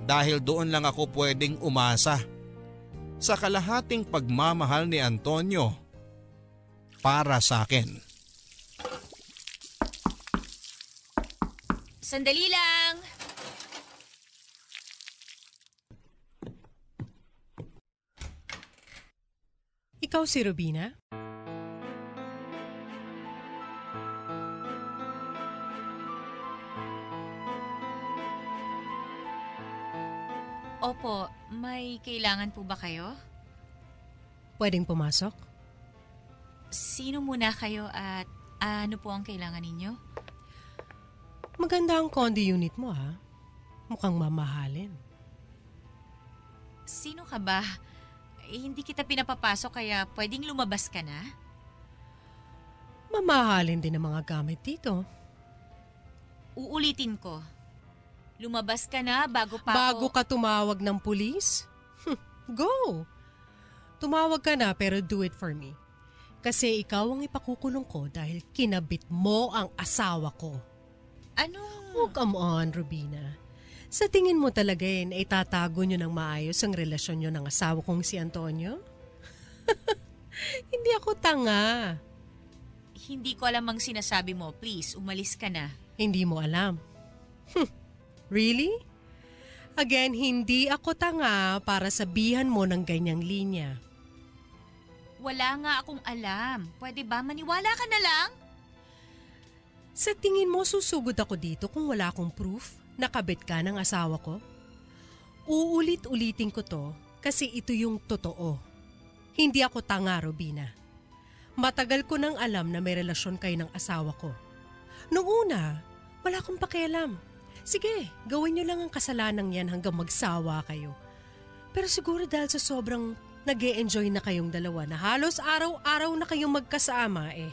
Dahil doon lang ako pwedeng umasa. Sa kalahating pagmamahal ni Antonio para sa akin. Sandali lang! Ikaw si Rubina? po, may kailangan po ba kayo? Pwedeng pumasok? Sino muna kayo at ano po ang kailangan ninyo? Maganda ang condo unit mo ha. Mukhang mamahalin. Sino ka ba? Eh, hindi kita pinapapasok kaya pwedeng lumabas ka na? Mamahalin din ang mga gamit dito. Uulitin ko. Lumabas ka na bago pa Bago ako... ka tumawag ng pulis? Hmm, Go! Tumawag ka na pero do it for me. Kasi ikaw ang ipakukulong ko dahil kinabit mo ang asawa ko. Ano? Oh, come on, Rubina. Sa tingin mo talaga yun, ay tatago nyo ng maayos ang relasyon nyo ng asawa kong si Antonio? Hindi ako tanga. Hindi ko alam ang sinasabi mo. Please, umalis ka na. Hindi mo alam. Hmm, Really? Again, hindi ako tanga para sabihan mo ng ganyang linya. Wala nga akong alam. Pwede ba maniwala ka na lang? Sa tingin mo susugod ako dito kung wala akong proof na kabit ka ng asawa ko? Uulit-ulitin ko to kasi ito yung totoo. Hindi ako tanga, Robina. Matagal ko nang alam na may relasyon kayo ng asawa ko. Noong una, wala akong pakialam. Sige, gawin niyo lang ang kasalanang yan hanggang magsawa kayo. Pero siguro dahil sa sobrang nag enjoy na kayong dalawa na halos araw-araw na kayong magkasama eh,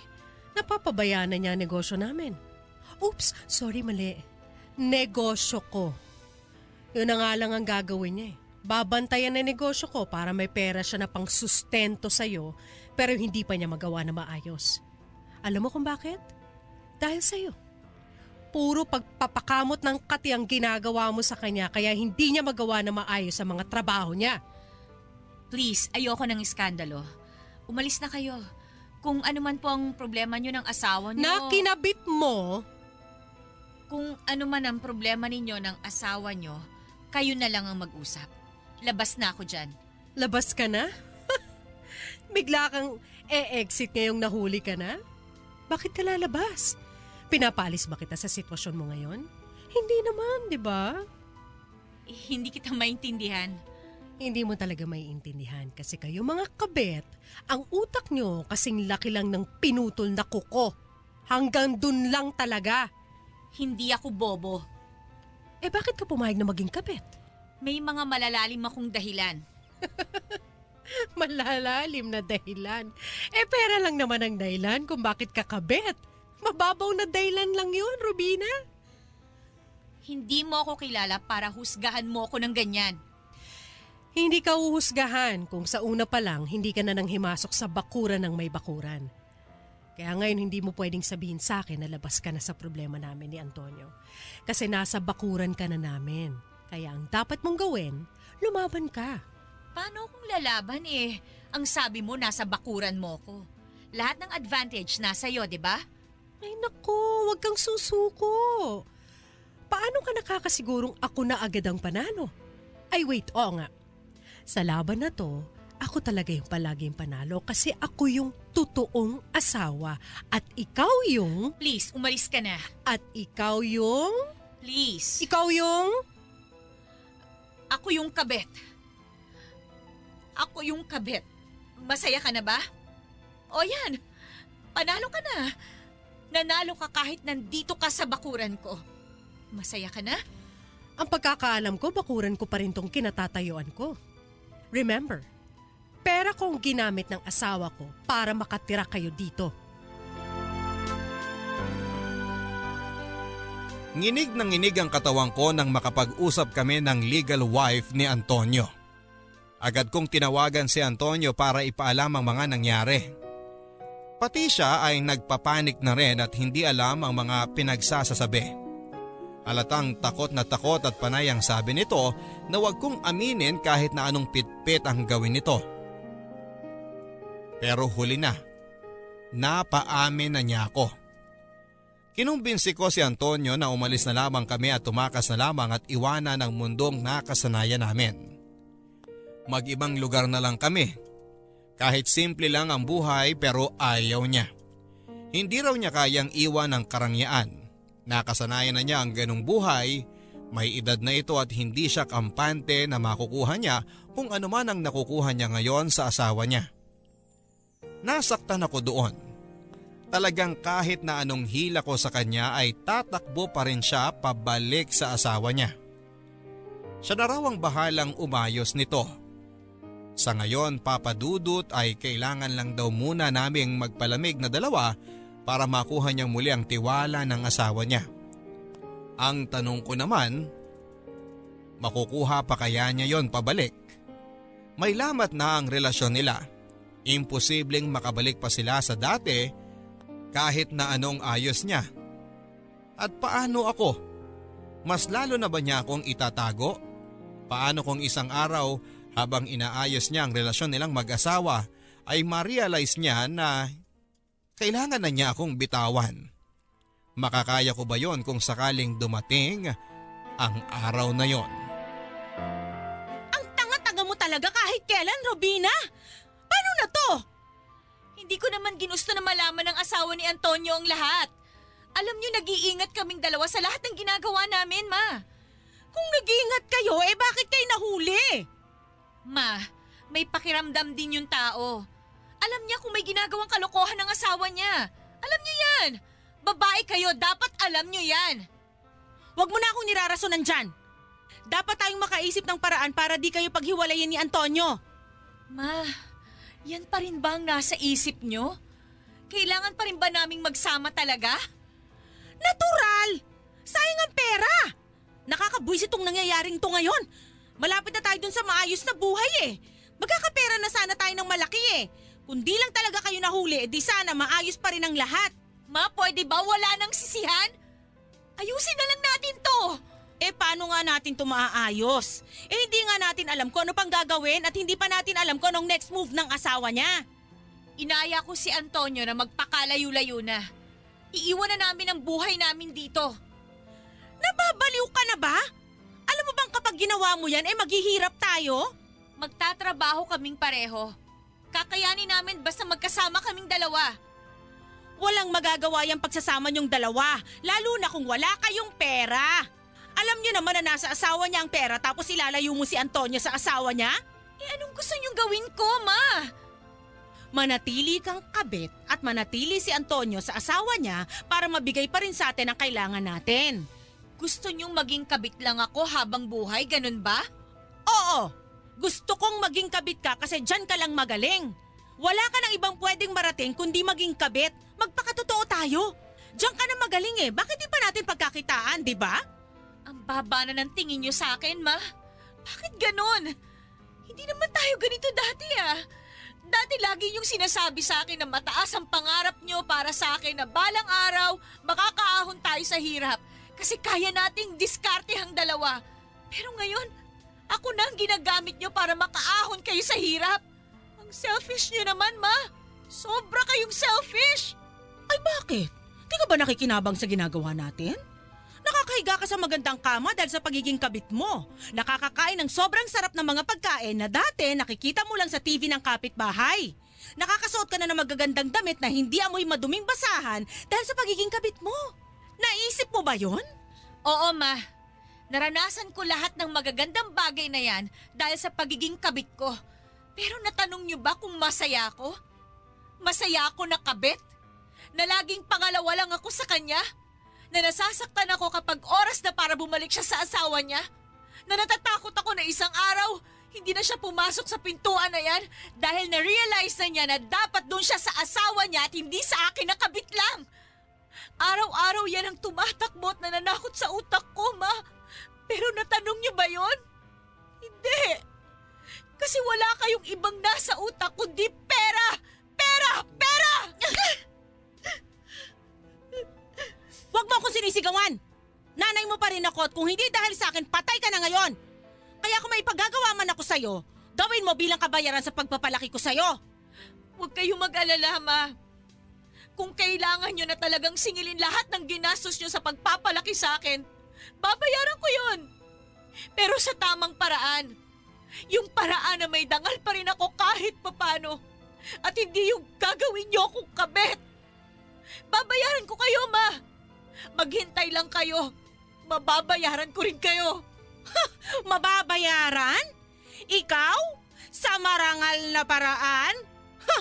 napapabayaan na niya ang negosyo namin. Oops, sorry mali. Negosyo ko. Yun na nga lang ang gagawin niya eh. Babantayan na negosyo ko para may pera siya na pang sustento sa'yo pero hindi pa niya magawa na maayos. Alam mo kung bakit? Dahil sa'yo. Puro pagpapakamot ng kati ang ginagawa mo sa kanya kaya hindi niya magawa na maayos sa mga trabaho niya. Please, ayoko ng iskandalo. Umalis na kayo. Kung ano man po ang problema nyo ng asawa nyo... Na kinabit mo, Kung ano man ang problema ninyo ng asawa nyo, kayo na lang ang mag-usap. Labas na ako dyan. labas ka na? Bigla kang e-exit ngayong nahuli ka na? Bakit ka lalabas? Pinapalis ba kita sa sitwasyon mo ngayon? Hindi naman, di ba? Hindi kita maintindihan. Hindi mo talaga maiintindihan kasi kayo mga kabet, ang utak nyo kasing laki lang ng pinutol na kuko. Hanggang dun lang talaga. Hindi ako bobo. Eh bakit ka pumayag na maging kabet? May mga malalalim akong dahilan. Malalalim na dahilan. Eh pera lang naman ang dahilan kung bakit ka kabet. Mababaw na dahilan lang yun, Rubina. Hindi mo ako kilala para husgahan mo ako ng ganyan. Hindi ka uhusgahan kung sa una pa lang hindi ka na nang himasok sa bakuran ng may bakuran. Kaya ngayon hindi mo pwedeng sabihin sa akin na labas ka na sa problema namin ni Antonio. Kasi nasa bakuran ka na namin. Kaya ang dapat mong gawin, lumaban ka. Paano kung lalaban eh? Ang sabi mo nasa bakuran mo ko. Lahat ng advantage nasa iyo, di ba? Ay nako, wag kang susuko. Paano ka nakakasigurong ako na agad ang panalo? Ay wait, oo nga. Sa laban na to, ako talaga yung palaging panalo kasi ako yung totoong asawa at ikaw yung, Please, umalis ka na. at ikaw yung, Please. ikaw yung, Ako yung kabet. Ako yung kabet. Masaya ka na ba? O yan, panalo ka na. Nanalo ka kahit nandito ka sa bakuran ko. Masaya ka na? ang pagkakaalam ko, bakuran ko pa rin tong kinatatayuan ko. Remember, pera kong ginamit ng asawa ko para makatira kayo dito. Nginig ng nginig ang katawan ko nang makapag-usap kami ng legal wife ni Antonio. Agad kong tinawagan si Antonio para ipaalam ang mga nangyari. Pati siya ay nagpapanik na rin at hindi alam ang mga pinagsasasabi. Halatang takot na takot at panay ang sabi nito na wag kong aminin kahit na anong pitpit ang gawin nito. Pero huli na. Napaamin na niya ako. Kinumbinsi ko si Antonio na umalis na lamang kami at tumakas na lamang at iwanan ang mundong nakasanayan namin. Mag-ibang lugar na lang kami. Kahit simple lang ang buhay pero ayaw niya. Hindi raw niya kayang iwan ang karangyaan. Nakasanayan na niya ang ganong buhay May edad na ito at hindi siya kampante na makukuha niya kung ano man ang nakukuha niya ngayon sa asawa niya. Nasaktan ako doon. Talagang kahit na anong hila ko sa kanya ay tatakbo pa rin siya pabalik sa asawa niya. Siya na raw ang bahalang umayos nito. Sa ngayon papadudot ay kailangan lang daw muna naming magpalamig na dalawa para makuha niyang muli ang tiwala ng asawa niya. Ang tanong ko naman, makukuha pa kaya niya yon pabalik? May lamat na ang relasyon nila. Imposibleng makabalik pa sila sa dati kahit na anong ayos niya. At paano ako? Mas lalo na ba niya akong itatago? Paano kung isang araw habang inaayos niya ang relasyon nilang mag-asawa ay ma-realize niya na kailangan na niya akong bitawan? Makakaya ko ba yon kung sakaling dumating ang araw na yon? Ang tanga-tanga mo talaga kahit kailan, Robina! Paano na to? Hindi ko naman ginusto na malaman ng asawa ni Antonio ang lahat. Alam niyo, nag-iingat kaming dalawa sa lahat ng ginagawa namin, ma. Kung nag-iingat kayo, eh bakit kayo nahuli? Ma, may pakiramdam din yung tao. Alam niya kung may ginagawang kalokohan ng asawa niya. Alam niyo yan. Babae kayo, dapat alam niyo yan. Huwag mo na akong nirarasonan dyan. Dapat tayong makaisip ng paraan para di kayo paghiwalayin ni Antonio. Ma, yan pa rin ba ang nasa isip niyo? Kailangan pa rin ba naming magsama talaga? Natural! Sayang ang pera! Nakakabwisit itong nangyayaring to ngayon. Malapit na tayo dun sa maayos na buhay eh. Magkakapera na sana tayo ng malaki eh. Kung di lang talaga kayo nahuli, di sana maayos pa rin ang lahat. Ma, pwede ba wala nang sisihan? Ayusin na lang natin to. Eh paano nga natin to maaayos? Eh hindi nga natin alam kung ano pang gagawin at hindi pa natin alam kung anong next move ng asawa niya. Inaya ko si Antonio na magpakalayo-layo na. Iiwan na namin ang buhay namin dito. Nababaliw ka na ba? Alam mo bang kapag ginawa mo yan, eh maghihirap tayo? Magtatrabaho kaming pareho. Kakayanin namin basta magkasama kaming dalawa. Walang magagawa yung pagsasama niyong dalawa, lalo na kung wala kayong pera. Alam niyo naman na nasa asawa niya ang pera tapos ilalayo mo si Antonio sa asawa niya? Eh anong gusto niyong gawin ko, ma? Manatili kang kabit at manatili si Antonio sa asawa niya para mabigay pa rin sa atin ang kailangan natin. Gusto niyong maging kabit lang ako habang buhay, ganun ba? Oo, gusto kong maging kabit ka kasi dyan ka lang magaling. Wala ka ng ibang pwedeng marating kundi maging kabit. Magpakatotoo tayo. Diyan ka na magaling eh. Bakit di pa natin pagkakitaan, di ba? Ang baba na ng tingin niyo sa akin, ma. Bakit ganun? Hindi naman tayo ganito dati ah. Dati lagi niyong sinasabi sa akin na mataas ang pangarap niyo para sa akin na balang araw makakaahon tayo sa hirap kasi kaya nating diskarte ang dalawa. Pero ngayon, ako na ang ginagamit niyo para makaahon kayo sa hirap. Ang selfish niyo naman, ma. Sobra kayong selfish. Ay bakit? Di ka ba nakikinabang sa ginagawa natin? Nakakahiga ka sa magandang kama dahil sa pagiging kabit mo. Nakakakain ng sobrang sarap ng mga pagkain na dati nakikita mo lang sa TV ng kapitbahay. Nakakasuot ka na ng magagandang damit na hindi amoy maduming basahan dahil sa pagiging kabit mo. Naisip mo ba yon? Oo, ma. Naranasan ko lahat ng magagandang bagay na yan dahil sa pagiging kabit ko. Pero natanong niyo ba kung masaya ako? Masaya ako na kabit? Na laging pangalawa lang ako sa kanya? Na nasasaktan ako kapag oras na para bumalik siya sa asawa niya? Na natatakot ako na isang araw, hindi na siya pumasok sa pintuan na yan dahil na-realize na niya na dapat doon siya sa asawa niya at hindi sa akin na kabit lang. Araw-araw yan ang tumatakbo at nananakot sa utak ko, ma. Pero natanong niyo ba yon? Hindi. Kasi wala kayong ibang nasa utak kundi pera! Pera! Pera! Huwag mo akong sinisigawan! Nanay mo pa rin ako at kung hindi dahil sa akin, patay ka na ngayon! Kaya kung may pagagawa man ako sa'yo, gawin mo bilang kabayaran sa pagpapalaki ko sa'yo! Huwag kayong mag-alala, ma. Kung kailangan nyo na talagang singilin lahat ng ginastos nyo sa pagpapalaki sa akin, babayaran ko yun. Pero sa tamang paraan. Yung paraan na may dangal pa rin ako kahit papano. At hindi yung gagawin nyo akong kabet. Babayaran ko kayo, ma. Maghintay lang kayo. mababayaran ko rin kayo. Mababayaran? Ikaw? Sa marangal na paraan? Ha!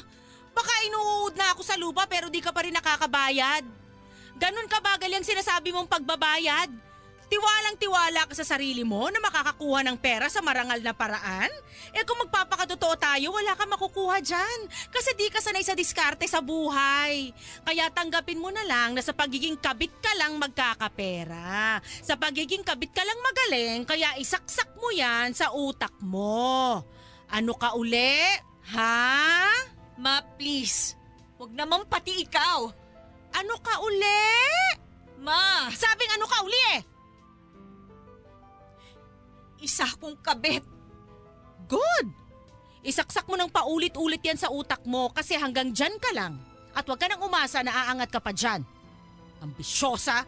Baka inuud na ako sa lupa pero di ka pa rin nakakabayad. Ganun ka bagal yung sinasabi mong pagbabayad? Tiwalang tiwala ka sa sarili mo na makakakuha ng pera sa marangal na paraan? Eh kung magpapakatotoo tayo, wala ka makukuha dyan. Kasi di ka sanay sa diskarte sa buhay. Kaya tanggapin mo na lang na sa pagiging kabit ka lang magkakapera. Sa pagiging kabit ka lang magaling, kaya isaksak mo yan sa utak mo. Ano ka uli? Ha? Ma, please. Huwag naman pati ikaw. Ano ka uli? Ma, Sabing ano ka uli eh? Isa kong kabit. Good! Isaksak mo ng paulit-ulit yan sa utak mo kasi hanggang dyan ka lang. At huwag ka nang umasa na aangat ka pa dyan. Ambisyosa!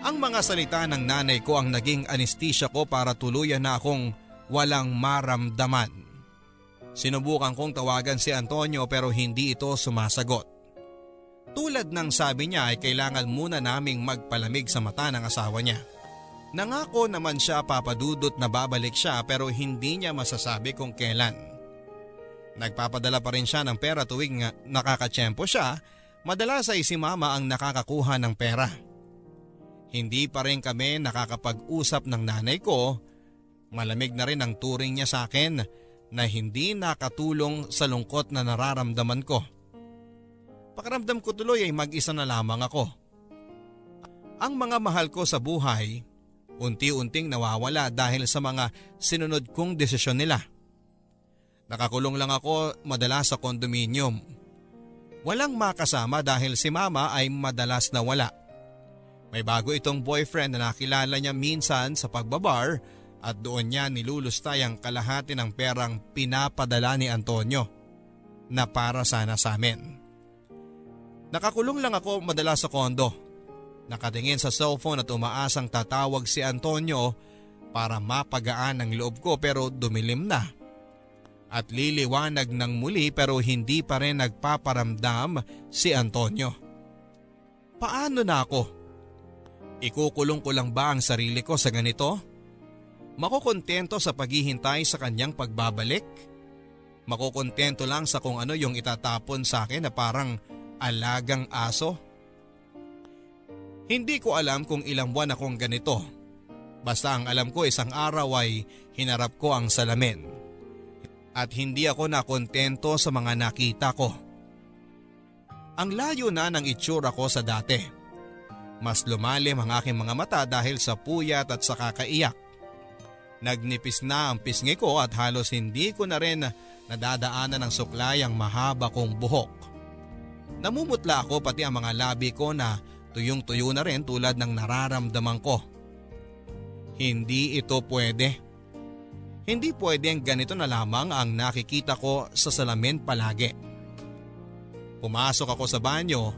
Ang mga salita ng nanay ko ang naging anesthesia ko para tuluyan na akong walang maramdaman. Sinubukan kong tawagan si Antonio pero hindi ito sumasagot. Tulad ng sabi niya ay kailangan muna naming magpalamig sa mata ng asawa niya. Nangako naman siya papadudot na babalik siya pero hindi niya masasabi kung kailan. Nagpapadala pa rin siya ng pera tuwing nakakatsyempo siya, madalas ay si mama ang nakakakuha ng pera. Hindi pa rin kami nakakapag-usap ng nanay ko, malamig na rin ang turing niya sa akin na hindi nakatulong sa lungkot na nararamdaman ko. Pakiramdam ko tuloy ay mag-isa na lamang ako. Ang mga mahal ko sa buhay, unti-unting nawawala dahil sa mga sinunod kong desisyon nila. Nakakulong lang ako madalas sa kondominium. Walang makasama dahil si mama ay madalas na wala. May bago itong boyfriend na nakilala niya minsan sa pagbabar at doon niya nilulustay ang kalahati ng perang pinapadala ni Antonio na para sana sa amin. Nakakulong lang ako madalas sa kondo. Nakatingin sa cellphone at umaasang tatawag si Antonio para mapagaan ang loob ko pero dumilim na. At liliwanag ng muli pero hindi pa rin nagpaparamdam si Antonio. Paano na ako? Ikukulong ko lang ba ang sarili ko sa ganito? Makukontento sa paghihintay sa kanyang pagbabalik? Makukontento lang sa kung ano yung itatapon sa akin na parang alagang aso? Hindi ko alam kung ilang buwan akong ganito. Basta ang alam ko isang araw ay hinarap ko ang salamin. At hindi ako nakontento sa mga nakita ko. Ang layo na ng itsura ko sa dati. Mas lumalim ang aking mga mata dahil sa puyat at sa kakaiyak. Nagnipis na ang pisngi ko at halos hindi ko na rin nadadaanan ng suklay ang mahaba kong buhok. Namumutla ako pati ang mga labi ko na tuyong tuyo na rin tulad ng nararamdaman ko. Hindi ito pwede. Hindi pwedeng ganito na lamang ang nakikita ko sa salamin palagi. Pumasok ako sa banyo,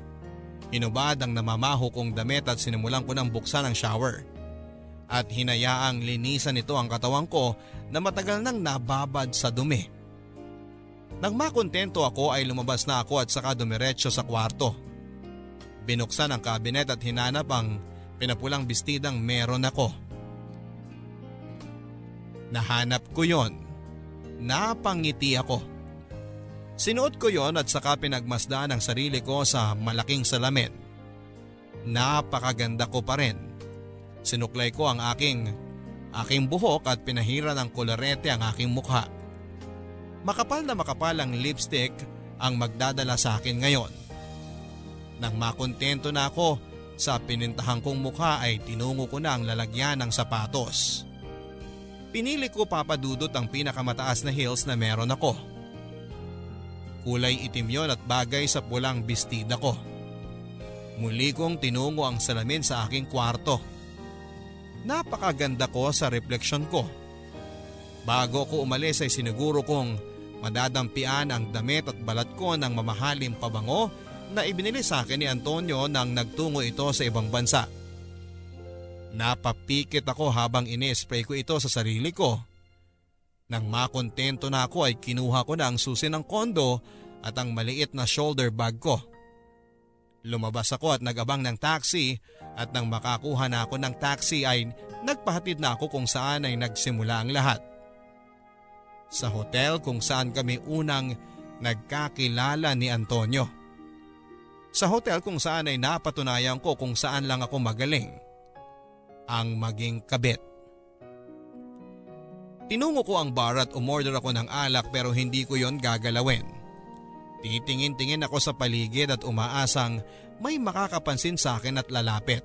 hinubad ang namamaho kong damit at sinimulan ko ng buksan ang shower. At hinayaang linisan nito ang katawan ko na matagal nang nababad sa dumi. Nang makontento ako ay lumabas na ako at saka dumiretso sa kwarto. Binuksan ang kabinet at hinanap ang pinapulang bestidang meron ako. Nahanap ko yon. Napangiti ako. Sinuot ko yon at saka pinagmasdan ang sarili ko sa malaking salamin. Napakaganda ko pa rin. Sinuklay ko ang aking, aking buhok at pinahira ng kolorete ang aking mukha. Makapal na makapal ang lipstick ang magdadala sa akin ngayon. Nang makontento na ako sa pinintahan kong mukha ay tinungo ko na ang lalagyan ng sapatos. Pinili ko papadudot ang pinakamataas na heels na meron ako. Kulay itim yon at bagay sa pulang bestida ko. Muli kong tinungo ang salamin sa aking kwarto. Napakaganda ko sa refleksyon ko. Bago ko umalis ay siniguro kong madadampian ang damit at balat ko ng mamahaling pabango na ibinili sa akin ni Antonio nang nagtungo ito sa ibang bansa. Napapikit ako habang ini-spray ko ito sa sarili ko. Nang makontento na ako ay kinuha ko na ang susi ng kondo at ang maliit na shoulder bag ko. Lumabas ako at nagabang ng taxi at nang makakuha na ako ng taxi ay nagpahatid na ako kung saan ay nagsimula ang lahat. Sa hotel kung saan kami unang nagkakilala ni Antonio. Sa hotel kung saan ay napatunayan ko kung saan lang ako magaling. Ang maging kabit. Tinungo ko ang bar at umorder ako ng alak pero hindi ko yon gagalawin. Titingin-tingin ako sa paligid at umaasang may makakapansin sa akin at lalapit.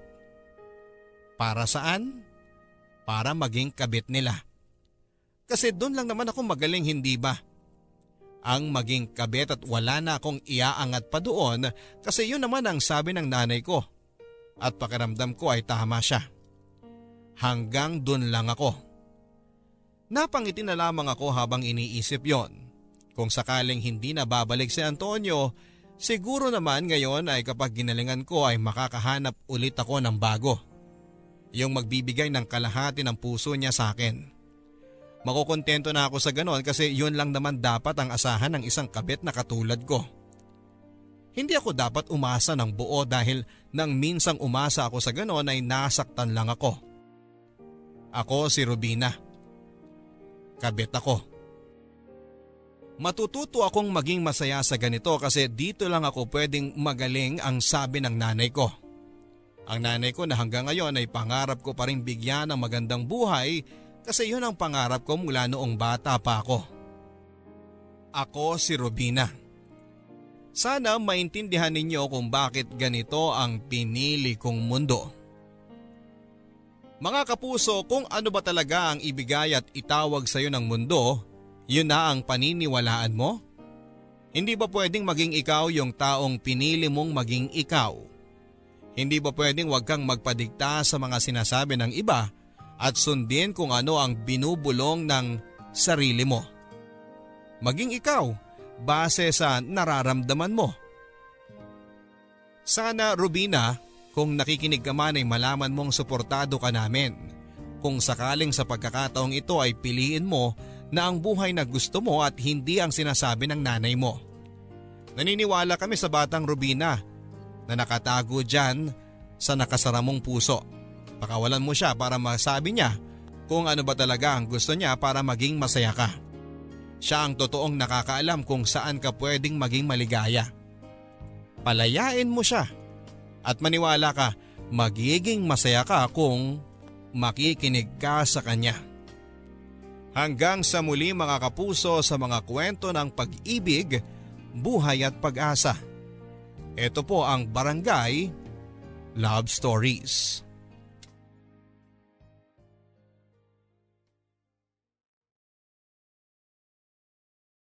Para saan? Para maging kabit nila. Kasi doon lang naman ako magaling hindi ba? Ang maging kabit at wala na akong iaangat pa doon kasi yun naman ang sabi ng nanay ko. At pakiramdam ko ay tama siya. Hanggang doon lang ako. Napangiti na lamang ako habang iniisip yon. Kung sakaling hindi na babalik si Antonio, siguro naman ngayon ay kapag ginalingan ko ay makakahanap ulit ako ng bago. Yung magbibigay ng kalahati ng puso niya sa akin. Makukontento na ako sa ganon kasi yun lang naman dapat ang asahan ng isang kabit na katulad ko. Hindi ako dapat umasa ng buo dahil nang minsang umasa ako sa ganon ay nasaktan lang ako. Ako si Rubina kabit ako. Matututo akong maging masaya sa ganito kasi dito lang ako pwedeng magaling ang sabi ng nanay ko. Ang nanay ko na hanggang ngayon ay pangarap ko pa rin bigyan ng magandang buhay kasi yun ang pangarap ko mula noong bata pa ako. Ako si Robina. Sana maintindihan ninyo kung bakit ganito ang pinili kong mundo. Mga kapuso, kung ano ba talaga ang ibigay at itawag sa iyo ng mundo, yun na ang paniniwalaan mo? Hindi ba pwedeng maging ikaw yung taong pinili mong maging ikaw? Hindi ba pwedeng wag kang magpadikta sa mga sinasabi ng iba at sundin kung ano ang binubulong ng sarili mo? Maging ikaw, base sa nararamdaman mo. Sana Rubina, kung nakikinig ka man ay malaman mong suportado ka namin. Kung sakaling sa pagkakataong ito ay piliin mo na ang buhay na gusto mo at hindi ang sinasabi ng nanay mo. Naniniwala kami sa batang Rubina na nakatago dyan sa nakasaramong puso. Pakawalan mo siya para masabi niya kung ano ba talaga ang gusto niya para maging masaya ka. Siya ang totoong nakakaalam kung saan ka pwedeng maging maligaya. Palayain mo siya at maniwala ka, magiging masaya ka kung makikinig ka sa kanya. Hanggang sa muli mga kapuso sa mga kwento ng pag-ibig, buhay at pag-asa. Ito po ang Barangay Love Stories.